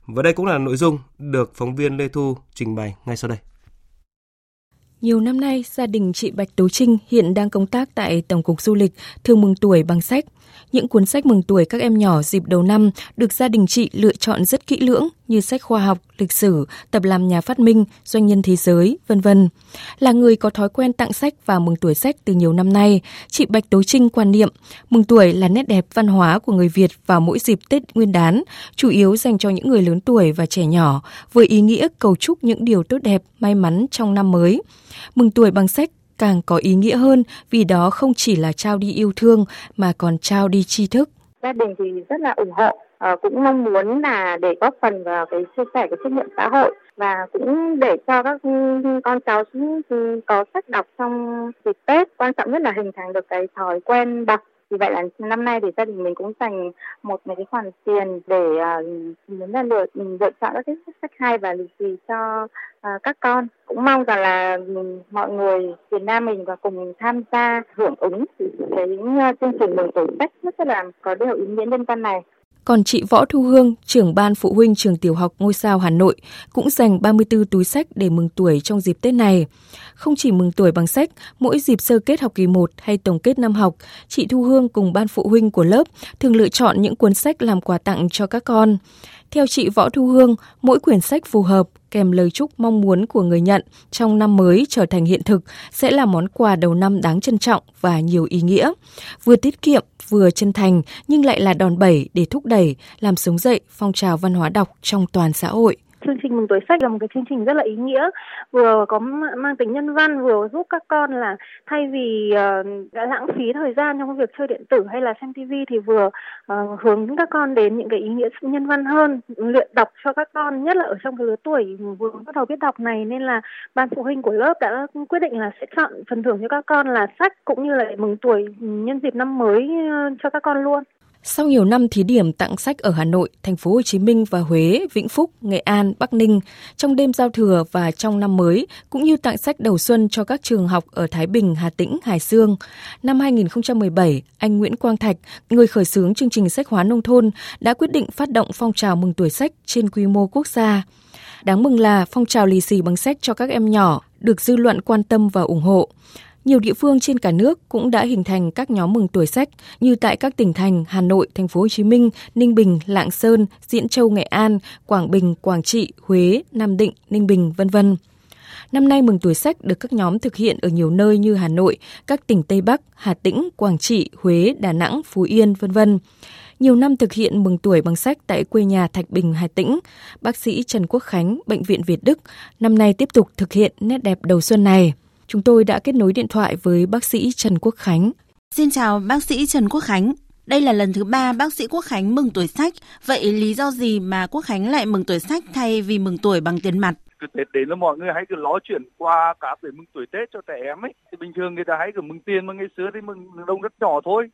Và đây cũng là nội dung được phóng viên Lê Thu trình bày ngay sau đây. Nhiều năm nay, gia đình chị Bạch Tố Trinh hiện đang công tác tại Tổng cục Du lịch, thường mừng tuổi bằng sách. Những cuốn sách mừng tuổi các em nhỏ dịp đầu năm được gia đình chị lựa chọn rất kỹ lưỡng như sách khoa học, lịch sử, tập làm nhà phát minh, doanh nhân thế giới, vân vân. Là người có thói quen tặng sách và mừng tuổi sách từ nhiều năm nay, chị Bạch Tố Trinh quan niệm mừng tuổi là nét đẹp văn hóa của người Việt vào mỗi dịp Tết Nguyên đán, chủ yếu dành cho những người lớn tuổi và trẻ nhỏ, với ý nghĩa cầu chúc những điều tốt đẹp, may mắn trong năm mới. Mừng tuổi bằng sách càng có ý nghĩa hơn vì đó không chỉ là trao đi yêu thương mà còn trao đi tri thức. Gia đình thì rất là ủng hộ, ờ, cũng mong muốn là để góp phần vào cái chia sẻ cái trách nhiệm xã hội và cũng để cho các con cháu có sách đọc trong dịp Tết. Quan trọng nhất là hình thành được cái thói quen đọc vì vậy là năm nay thì gia đình mình cũng dành một cái khoản tiền để à, uh, muốn là lựa lựa chọn các cái sách hay và lì xì cho uh, các con cũng mong rằng là ừ, mọi người Việt Nam mình và cùng tham gia hưởng ứng cái à, chương trình mừng tổ sách rất là có điều ý nghĩa nhân văn này. Còn chị Võ Thu Hương, trưởng ban phụ huynh trường tiểu học Ngôi Sao Hà Nội, cũng dành 34 túi sách để mừng tuổi trong dịp Tết này. Không chỉ mừng tuổi bằng sách, mỗi dịp sơ kết học kỳ 1 hay tổng kết năm học, chị Thu Hương cùng ban phụ huynh của lớp thường lựa chọn những cuốn sách làm quà tặng cho các con. Theo chị Võ Thu Hương, mỗi quyển sách phù hợp kèm lời chúc mong muốn của người nhận trong năm mới trở thành hiện thực sẽ là món quà đầu năm đáng trân trọng và nhiều ý nghĩa. Vừa tiết kiệm, vừa chân thành nhưng lại là đòn bẩy để thúc đẩy, làm sống dậy phong trào văn hóa đọc trong toàn xã hội. Chương trình mừng tuổi sách là một cái chương trình rất là ý nghĩa, vừa có mang tính nhân văn, vừa giúp các con là thay vì uh, đã lãng phí thời gian trong việc chơi điện tử hay là xem tivi thì vừa uh, hướng các con đến những cái ý nghĩa nhân văn hơn, luyện đọc cho các con nhất là ở trong cái lứa tuổi vừa bắt đầu biết đọc này nên là ban phụ huynh của lớp đã quyết định là sẽ chọn phần thưởng cho các con là sách cũng như là mừng tuổi nhân dịp năm mới ờ, cho các con luôn. Sau nhiều năm thí điểm tặng sách ở Hà Nội, thành phố Hồ Chí Minh và Huế, Vĩnh Phúc, Nghệ An, Bắc Ninh trong đêm giao thừa và trong năm mới, cũng như tặng sách đầu xuân cho các trường học ở Thái Bình, Hà Tĩnh, Hải Dương. Năm 2017, anh Nguyễn Quang Thạch, người khởi xướng chương trình sách hóa nông thôn, đã quyết định phát động phong trào mừng tuổi sách trên quy mô quốc gia. Đáng mừng là phong trào lì xì bằng sách cho các em nhỏ được dư luận quan tâm và ủng hộ. Nhiều địa phương trên cả nước cũng đã hình thành các nhóm mừng tuổi sách như tại các tỉnh thành Hà Nội, Thành phố Hồ Chí Minh, Ninh Bình, Lạng Sơn, Diễn Châu, Nghệ An, Quảng Bình, Quảng Trị, Huế, Nam Định, Ninh Bình, vân vân. Năm nay mừng tuổi sách được các nhóm thực hiện ở nhiều nơi như Hà Nội, các tỉnh Tây Bắc, Hà Tĩnh, Quảng Trị, Huế, Đà Nẵng, Phú Yên, vân vân. Nhiều năm thực hiện mừng tuổi bằng sách tại quê nhà Thạch Bình, Hà Tĩnh, bác sĩ Trần Quốc Khánh, Bệnh viện Việt Đức năm nay tiếp tục thực hiện nét đẹp đầu xuân này. Chúng tôi đã kết nối điện thoại với bác sĩ Trần Quốc Khánh. Xin chào bác sĩ Trần Quốc Khánh. Đây là lần thứ ba bác sĩ Quốc Khánh mừng tuổi sách. Vậy lý do gì mà Quốc Khánh lại mừng tuổi sách thay vì mừng tuổi bằng tiền mặt? Cứ Tết đến là mọi người hay cứ lo chuyện qua cả để mừng tuổi Tết cho trẻ em ấy. Thì bình thường người ta hay cứ mừng tiền mà ngày xưa thì mừng đông rất nhỏ thôi.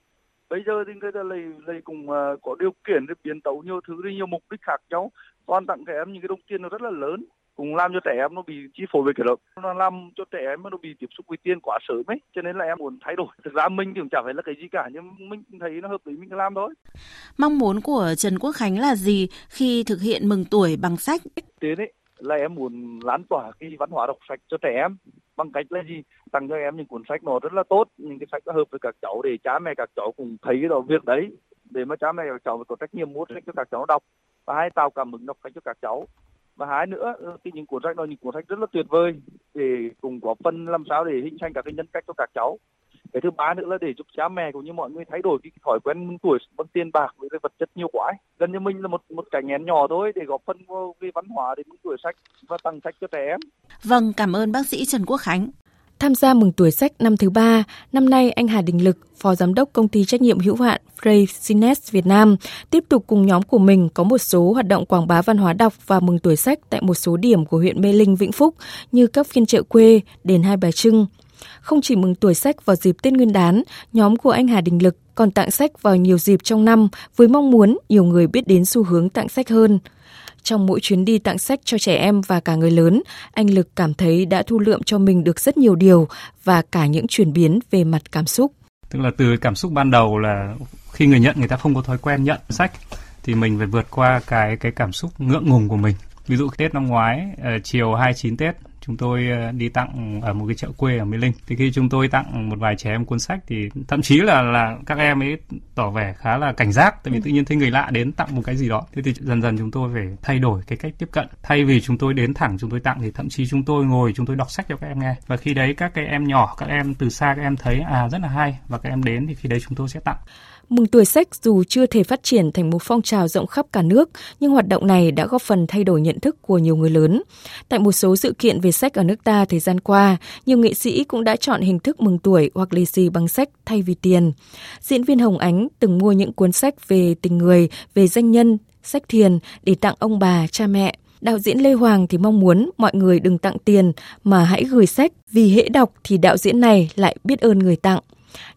Bây giờ thì người ta lấy lấy cùng uh, có điều kiện để biến tấu nhiều thứ đi nhiều mục đích khác nhau. Toàn tặng trẻ em những cái đồng tiền nó rất là lớn cũng làm cho trẻ em nó bị chi phối về cái đó nó làm cho trẻ em nó bị tiếp xúc với tiền quá sớm ấy cho nên là em muốn thay đổi. Thực ra mình cũng chẳng phải là cái gì cả nhưng mình thấy nó hợp lý mình cứ làm thôi. Mong muốn của Trần Quốc Khánh là gì khi thực hiện mừng tuổi bằng sách? Tiến ấy là em muốn lan tỏa cái văn hóa đọc sách cho trẻ em. Bằng cách là gì? Tặng cho em những cuốn sách nó rất là tốt những cái sách nó hợp với các cháu để cha mẹ các cháu cùng thấy cái đó việc đấy. Để mà cha mẹ các cháu có trách nhiệm mua sách cho các cháu đọc và hay tạo cảm hứng đọc sách cho các cháu và hai nữa ờ, thì những cuốn sách đó, những cuốn sách rất là tuyệt vời để cùng góp phần làm sao để hình thành các cái nhân cách cho các cháu. Cái thứ ba nữa là để giúp cha mẹ cũng như mọi người thay đổi cái thói quen tuổi bằng tiền bạc với vật chất nhiều quá gần như mình là một một cái nghén nhỏ thôi để góp phần vào cái văn hóa, để mừng tuổi sách và tặng sách cho trẻ em. Vâng cảm ơn bác sĩ Trần Quốc Khánh. Tham gia mừng tuổi sách năm thứ ba, năm nay anh Hà Đình Lực, Phó Giám đốc Công ty Trách nhiệm hữu hạn Frey Sines Việt Nam, tiếp tục cùng nhóm của mình có một số hoạt động quảng bá văn hóa đọc và mừng tuổi sách tại một số điểm của huyện Mê Linh, Vĩnh Phúc như các phiên chợ quê, đền Hai Bà Trưng. Không chỉ mừng tuổi sách vào dịp Tết Nguyên đán, nhóm của anh Hà Đình Lực còn tặng sách vào nhiều dịp trong năm với mong muốn nhiều người biết đến xu hướng tặng sách hơn. Trong mỗi chuyến đi tặng sách cho trẻ em và cả người lớn, anh Lực cảm thấy đã thu lượm cho mình được rất nhiều điều và cả những chuyển biến về mặt cảm xúc. Tức là từ cảm xúc ban đầu là khi người nhận người ta không có thói quen nhận sách thì mình phải vượt qua cái cái cảm xúc ngượng ngùng của mình. Ví dụ Tết năm ngoái, uh, chiều 29 Tết chúng tôi ờ, đi tặng ở một cái chợ quê ở Mê Linh. Thì khi chúng tôi tặng một vài trẻ em cuốn sách thì thậm chí là là các em ấy tỏ vẻ khá là cảnh giác tại vì ừ. tự nhiên thấy người lạ đến tặng một cái gì đó. Thế thì dần dần chúng tôi phải thay đổi cái cách tiếp cận. Thay vì chúng tôi đến thẳng chúng tôi tặng thì thậm chí chúng tôi ngồi chúng tôi đọc sách cho các em nghe. Và khi đấy các cái em nhỏ, các em từ xa các em thấy à rất là hay và các em đến thì khi đấy chúng tôi sẽ tặng. Mừng tuổi sách dù chưa thể phát triển thành một phong trào rộng khắp cả nước, nhưng hoạt động này đã góp phần thay đổi nhận thức của nhiều người lớn. Tại một số sự kiện về sách ở nước ta thời gian qua, nhiều nghệ sĩ cũng đã chọn hình thức mừng tuổi hoặc lì xì bằng sách thay vì tiền. Diễn viên Hồng Ánh từng mua những cuốn sách về tình người, về danh nhân, sách thiền để tặng ông bà, cha mẹ. Đạo diễn Lê Hoàng thì mong muốn mọi người đừng tặng tiền mà hãy gửi sách vì hễ đọc thì đạo diễn này lại biết ơn người tặng.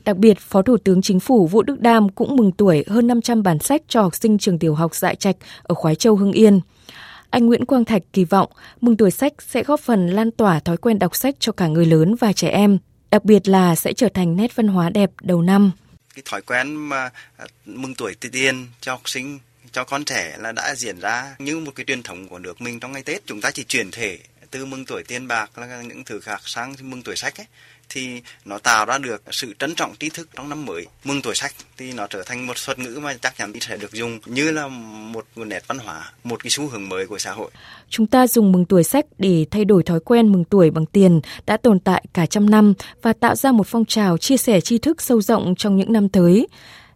Đặc biệt, Phó Thủ tướng Chính phủ Vũ Đức Đam cũng mừng tuổi hơn 500 bản sách cho học sinh trường tiểu học Dại Trạch ở Khoái Châu Hưng Yên. Anh Nguyễn Quang Thạch kỳ vọng mừng tuổi sách sẽ góp phần lan tỏa thói quen đọc sách cho cả người lớn và trẻ em, đặc biệt là sẽ trở thành nét văn hóa đẹp đầu năm. Cái thói quen mà à, mừng tuổi tiên cho học sinh cho con trẻ là đã diễn ra như một cái truyền thống của nước mình trong ngày Tết. Chúng ta chỉ chuyển thể từ mừng tuổi tiền bạc là những thứ khác sang mừng tuổi sách ấy thì nó tạo ra được sự trân trọng tri thức trong năm mới. Mừng tuổi sách thì nó trở thành một thuật ngữ mà chắc chắn sẽ được dùng như là một, nguồn nét văn hóa một cái xu hướng mới của xã hội. Chúng ta dùng mừng tuổi sách để thay đổi thói quen mừng tuổi bằng tiền đã tồn tại cả trăm năm và tạo ra một phong trào chia sẻ tri thức sâu rộng trong những năm tới.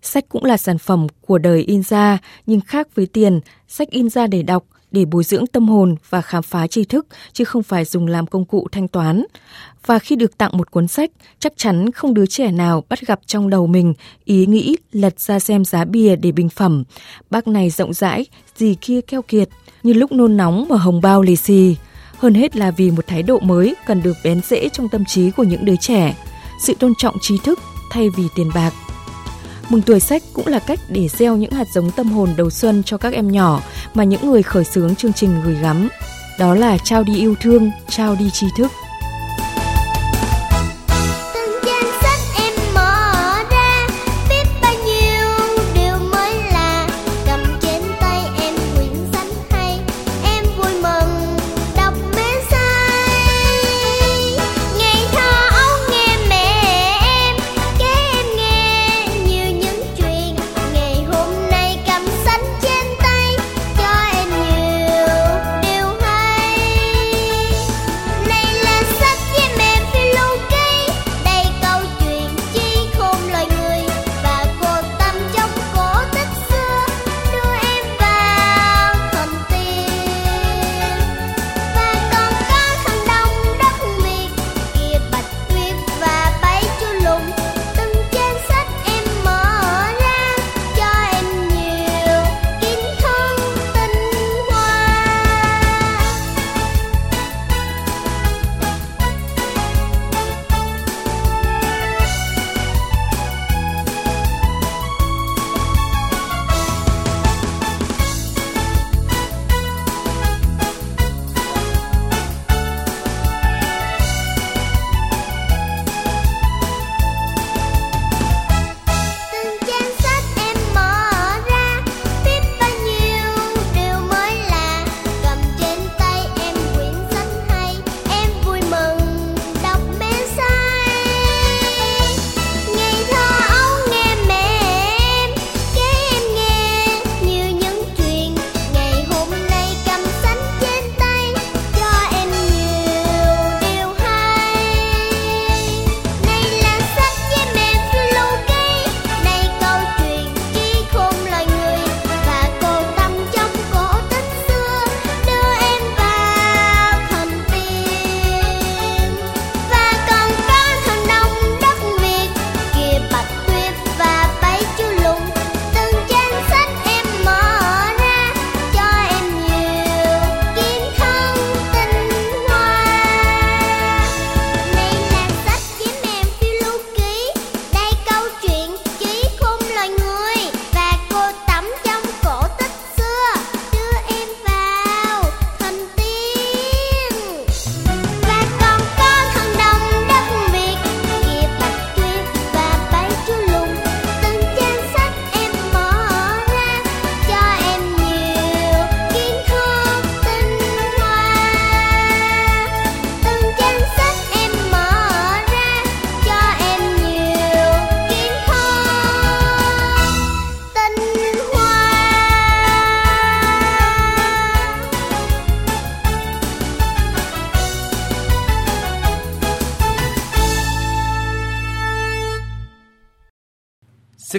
Sách cũng là sản phẩm của đời in ra, nhưng khác với tiền, sách in ra để đọc, để bồi dưỡng tâm hồn và khám phá tri thức chứ không phải dùng làm công cụ thanh toán. Và khi được tặng một cuốn sách, chắc chắn không đứa trẻ nào bắt gặp trong đầu mình ý nghĩ lật ra xem giá bìa để bình phẩm. Bác này rộng rãi, gì kia keo kiệt, như lúc nôn nóng mở hồng bao lì xì. Hơn hết là vì một thái độ mới cần được bén rễ trong tâm trí của những đứa trẻ. Sự tôn trọng trí thức thay vì tiền bạc. Mừng tuổi sách cũng là cách để gieo những hạt giống tâm hồn đầu xuân cho các em nhỏ mà những người khởi xướng chương trình gửi gắm. Đó là trao đi yêu thương, trao đi tri thức.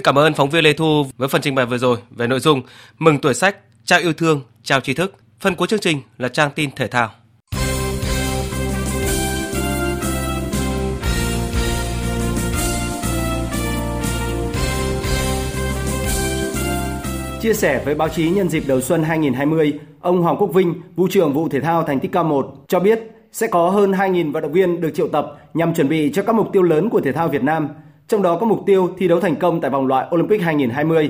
Xin cảm ơn phóng viên Lê Thu với phần trình bày vừa rồi về nội dung Mừng tuổi sách, trao yêu thương, trao tri thức. Phần cuối chương trình là trang tin thể thao. Chia sẻ với báo chí nhân dịp đầu xuân 2020, ông Hoàng Quốc Vinh, vụ trưởng vụ thể thao thành tích cao 1 cho biết sẽ có hơn 2.000 vận động viên được triệu tập nhằm chuẩn bị cho các mục tiêu lớn của thể thao Việt Nam – trong đó có mục tiêu thi đấu thành công tại vòng loại Olympic 2020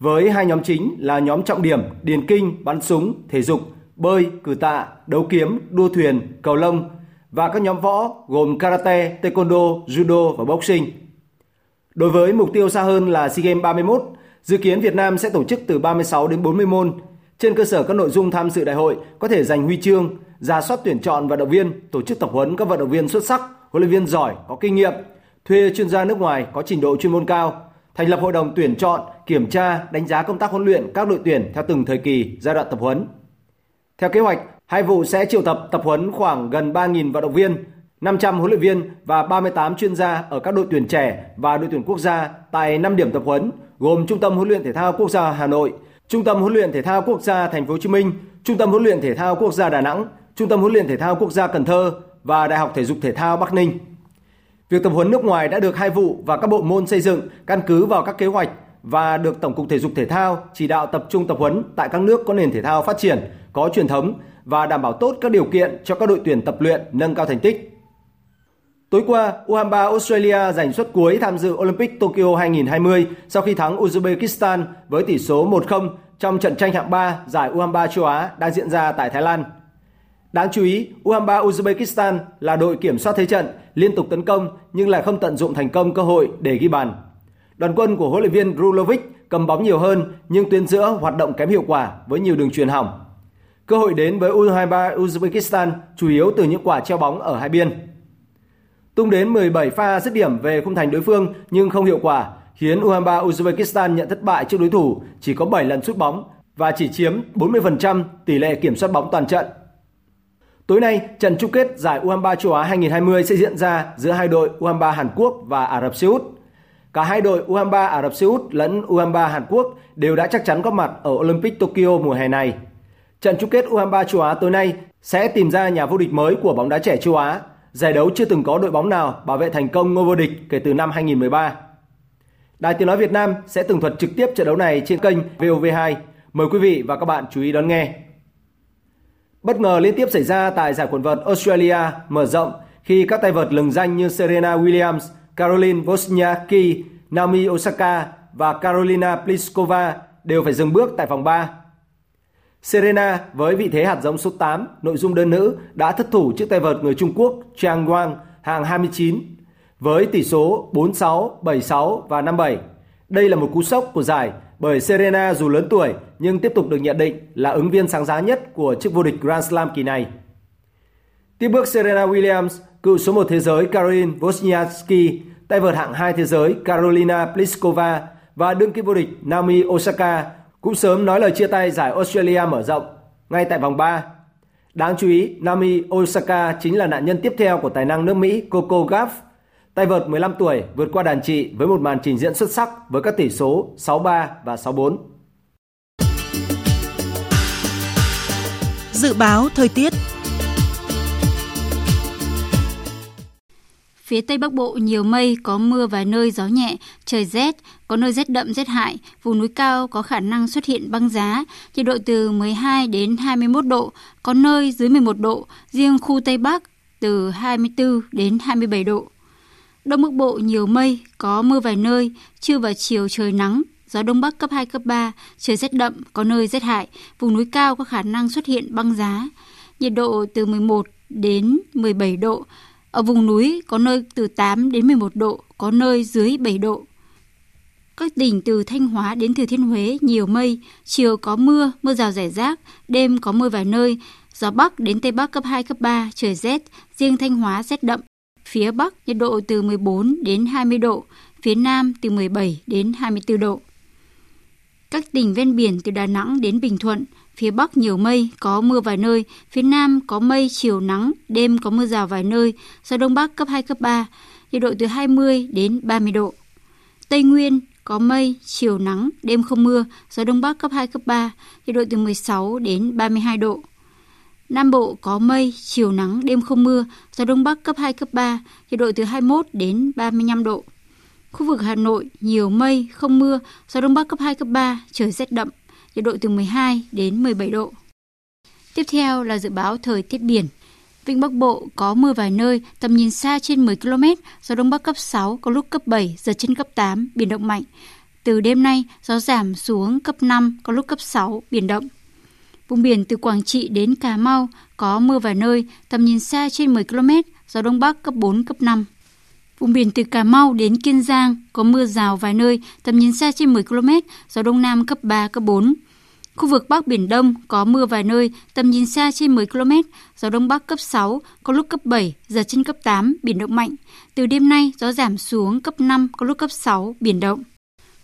với hai nhóm chính là nhóm trọng điểm điền kinh, bắn súng, thể dục, bơi, cử tạ, đấu kiếm, đua thuyền, cầu lông và các nhóm võ gồm karate, taekwondo, judo và boxing. Đối với mục tiêu xa hơn là SEA Games 31, dự kiến Việt Nam sẽ tổ chức từ 36 đến 40 môn. Trên cơ sở các nội dung tham dự đại hội có thể giành huy chương, ra soát tuyển chọn vận động viên, tổ chức tập huấn các vận động viên xuất sắc, huấn luyện viên giỏi, có kinh nghiệm, thuê chuyên gia nước ngoài có trình độ chuyên môn cao, thành lập hội đồng tuyển chọn, kiểm tra, đánh giá công tác huấn luyện các đội tuyển theo từng thời kỳ, giai đoạn tập huấn. Theo kế hoạch, hai vụ sẽ triệu tập tập huấn khoảng gần 3.000 vận động viên, 500 huấn luyện viên và 38 chuyên gia ở các đội tuyển trẻ và đội tuyển quốc gia tại 5 điểm tập huấn gồm Trung tâm huấn luyện thể thao quốc gia Hà Nội, Trung tâm huấn luyện thể thao quốc gia Thành phố Hồ Chí Minh, Trung tâm huấn luyện thể thao quốc gia Đà Nẵng, Trung tâm huấn luyện thể thao quốc gia Cần Thơ và Đại học Thể dục Thể thao Bắc Ninh. Việc tập huấn nước ngoài đã được hai vụ và các bộ môn xây dựng căn cứ vào các kế hoạch và được Tổng cục Thể dục Thể thao chỉ đạo tập trung tập huấn tại các nước có nền thể thao phát triển, có truyền thống và đảm bảo tốt các điều kiện cho các đội tuyển tập luyện nâng cao thành tích. Tối qua, U23 Australia giành suất cuối tham dự Olympic Tokyo 2020 sau khi thắng Uzbekistan với tỷ số 1-0 trong trận tranh hạng 3 giải U23 châu Á đang diễn ra tại Thái Lan. Đáng chú ý, U23 Uzbekistan là đội kiểm soát thế trận, liên tục tấn công nhưng lại không tận dụng thành công cơ hội để ghi bàn. Đoàn quân của huấn luyện viên Rulovic cầm bóng nhiều hơn nhưng tuyến giữa hoạt động kém hiệu quả với nhiều đường truyền hỏng. Cơ hội đến với U23 Uzbekistan chủ yếu từ những quả treo bóng ở hai biên. Tung đến 17 pha dứt điểm về khung thành đối phương nhưng không hiệu quả, khiến U23 Uzbekistan nhận thất bại trước đối thủ chỉ có 7 lần sút bóng và chỉ chiếm 40% tỷ lệ kiểm soát bóng toàn trận. Tối nay, trận chung kết giải U23 châu Á 2020 sẽ diễn ra giữa hai đội U23 Hàn Quốc và Ả Rập Xê Út. Cả hai đội U23 Ả Rập Xê Út lẫn U23 Hàn Quốc đều đã chắc chắn góp mặt ở Olympic Tokyo mùa hè này. Trận chung kết U23 châu Á tối nay sẽ tìm ra nhà vô địch mới của bóng đá trẻ châu Á. Giải đấu chưa từng có đội bóng nào bảo vệ thành công ngôi vô địch kể từ năm 2013. Đài Tiếng Nói Việt Nam sẽ tường thuật trực tiếp trận đấu này trên kênh VOV2. Mời quý vị và các bạn chú ý đón nghe. Bất ngờ liên tiếp xảy ra tại giải quần vợt Australia mở rộng khi các tay vợt lừng danh như Serena Williams, Caroline Wozniacki, Naomi Osaka và Carolina Pliskova đều phải dừng bước tại vòng 3. Serena với vị thế hạt giống số 8, nội dung đơn nữ đã thất thủ trước tay vợt người Trung Quốc Chang Wang hàng 29 với tỷ số 4-6, 7-6 và 5-7. Đây là một cú sốc của giải bởi Serena dù lớn tuổi nhưng tiếp tục được nhận định là ứng viên sáng giá nhất của chức vô địch Grand Slam kỳ này. Tiếp bước Serena Williams, cựu số 1 thế giới Caroline Wozniacki, tay vợt hạng 2 thế giới Carolina Pliskova và đương kim vô địch Naomi Osaka cũng sớm nói lời chia tay giải Australia mở rộng ngay tại vòng 3. Đáng chú ý, Naomi Osaka chính là nạn nhân tiếp theo của tài năng nước Mỹ Coco Gauff Tay vợt 15 tuổi vượt qua đàn chị với một màn trình diễn xuất sắc với các tỷ số 6-3 và 6-4. Dự báo thời tiết Phía Tây Bắc Bộ nhiều mây, có mưa vài nơi gió nhẹ, trời rét, có nơi rét đậm rét hại, vùng núi cao có khả năng xuất hiện băng giá, nhiệt độ từ 12 đến 21 độ, có nơi dưới 11 độ, riêng khu Tây Bắc từ 24 đến 27 độ. Đông Bắc Bộ nhiều mây, có mưa vài nơi, trưa và chiều trời nắng, gió Đông Bắc cấp 2, cấp 3, trời rét đậm, có nơi rét hại, vùng núi cao có khả năng xuất hiện băng giá. Nhiệt độ từ 11 đến 17 độ, ở vùng núi có nơi từ 8 đến 11 độ, có nơi dưới 7 độ. Các tỉnh từ Thanh Hóa đến Thừa Thiên Huế nhiều mây, chiều có mưa, mưa rào rải rác, đêm có mưa vài nơi, gió Bắc đến Tây Bắc cấp 2, cấp 3, trời rét, riêng Thanh Hóa rét đậm, Phía Bắc nhiệt độ từ 14 đến 20 độ, phía Nam từ 17 đến 24 độ. Các tỉnh ven biển từ Đà Nẵng đến Bình Thuận, phía Bắc nhiều mây, có mưa vài nơi, phía Nam có mây, chiều nắng, đêm có mưa rào vài nơi, gió Đông Bắc cấp 2, cấp 3, nhiệt độ từ 20 đến 30 độ. Tây Nguyên có mây, chiều nắng, đêm không mưa, gió Đông Bắc cấp 2, cấp 3, nhiệt độ từ 16 đến 32 độ. Nam Bộ có mây, chiều nắng, đêm không mưa, gió Đông Bắc cấp 2, cấp 3, nhiệt độ từ 21 đến 35 độ. Khu vực Hà Nội nhiều mây, không mưa, gió Đông Bắc cấp 2, cấp 3, trời rét đậm, nhiệt độ từ 12 đến 17 độ. Tiếp theo là dự báo thời tiết biển. Vịnh Bắc Bộ có mưa vài nơi, tầm nhìn xa trên 10 km, gió Đông Bắc cấp 6, có lúc cấp 7, giật trên cấp 8, biển động mạnh. Từ đêm nay, gió giảm xuống cấp 5, có lúc cấp 6, biển động. Vùng biển từ Quảng Trị đến Cà Mau có mưa vài nơi, tầm nhìn xa trên 10 km, gió Đông Bắc cấp 4, cấp 5. Vùng biển từ Cà Mau đến Kiên Giang có mưa rào vài nơi, tầm nhìn xa trên 10 km, gió Đông Nam cấp 3, cấp 4. Khu vực Bắc Biển Đông có mưa vài nơi, tầm nhìn xa trên 10 km, gió Đông Bắc cấp 6, có lúc cấp 7, giật trên cấp 8, biển động mạnh. Từ đêm nay, gió giảm xuống cấp 5, có lúc cấp 6, biển động.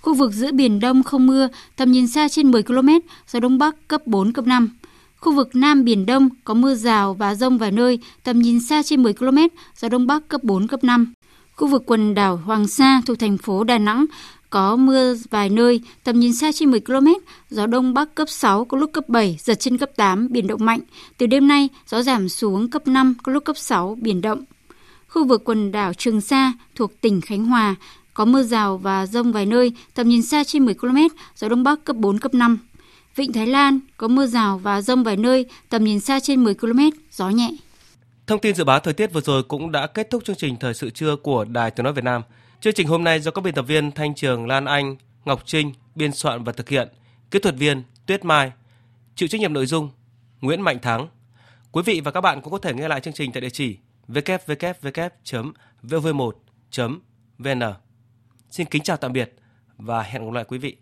Khu vực giữa Biển Đông không mưa, tầm nhìn xa trên 10 km, gió Đông Bắc cấp 4, cấp 5. Khu vực Nam Biển Đông có mưa rào và rông vài nơi, tầm nhìn xa trên 10 km, gió Đông Bắc cấp 4, cấp 5. Khu vực quần đảo Hoàng Sa thuộc thành phố Đà Nẵng có mưa vài nơi, tầm nhìn xa trên 10 km, gió đông bắc cấp 6, có lúc cấp 7, giật trên cấp 8, biển động mạnh. Từ đêm nay, gió giảm xuống cấp 5, có lúc cấp 6, biển động. Khu vực quần đảo Trường Sa thuộc tỉnh Khánh Hòa có mưa rào và rông vài nơi, tầm nhìn xa trên 10 km, gió đông bắc cấp 4, cấp 5. Vịnh Thái Lan có mưa rào và rông vài nơi, tầm nhìn xa trên 10 km, gió nhẹ. Thông tin dự báo thời tiết vừa rồi cũng đã kết thúc chương trình thời sự trưa của Đài Tiếng nói Việt Nam. Chương trình hôm nay do các biên tập viên Thanh Trường, Lan Anh, Ngọc Trinh biên soạn và thực hiện, kỹ thuật viên Tuyết Mai, chịu trách nhiệm nội dung Nguyễn Mạnh Thắng. Quý vị và các bạn cũng có thể nghe lại chương trình tại địa chỉ www.vv1.vn. Xin kính chào tạm biệt và hẹn gặp lại quý vị.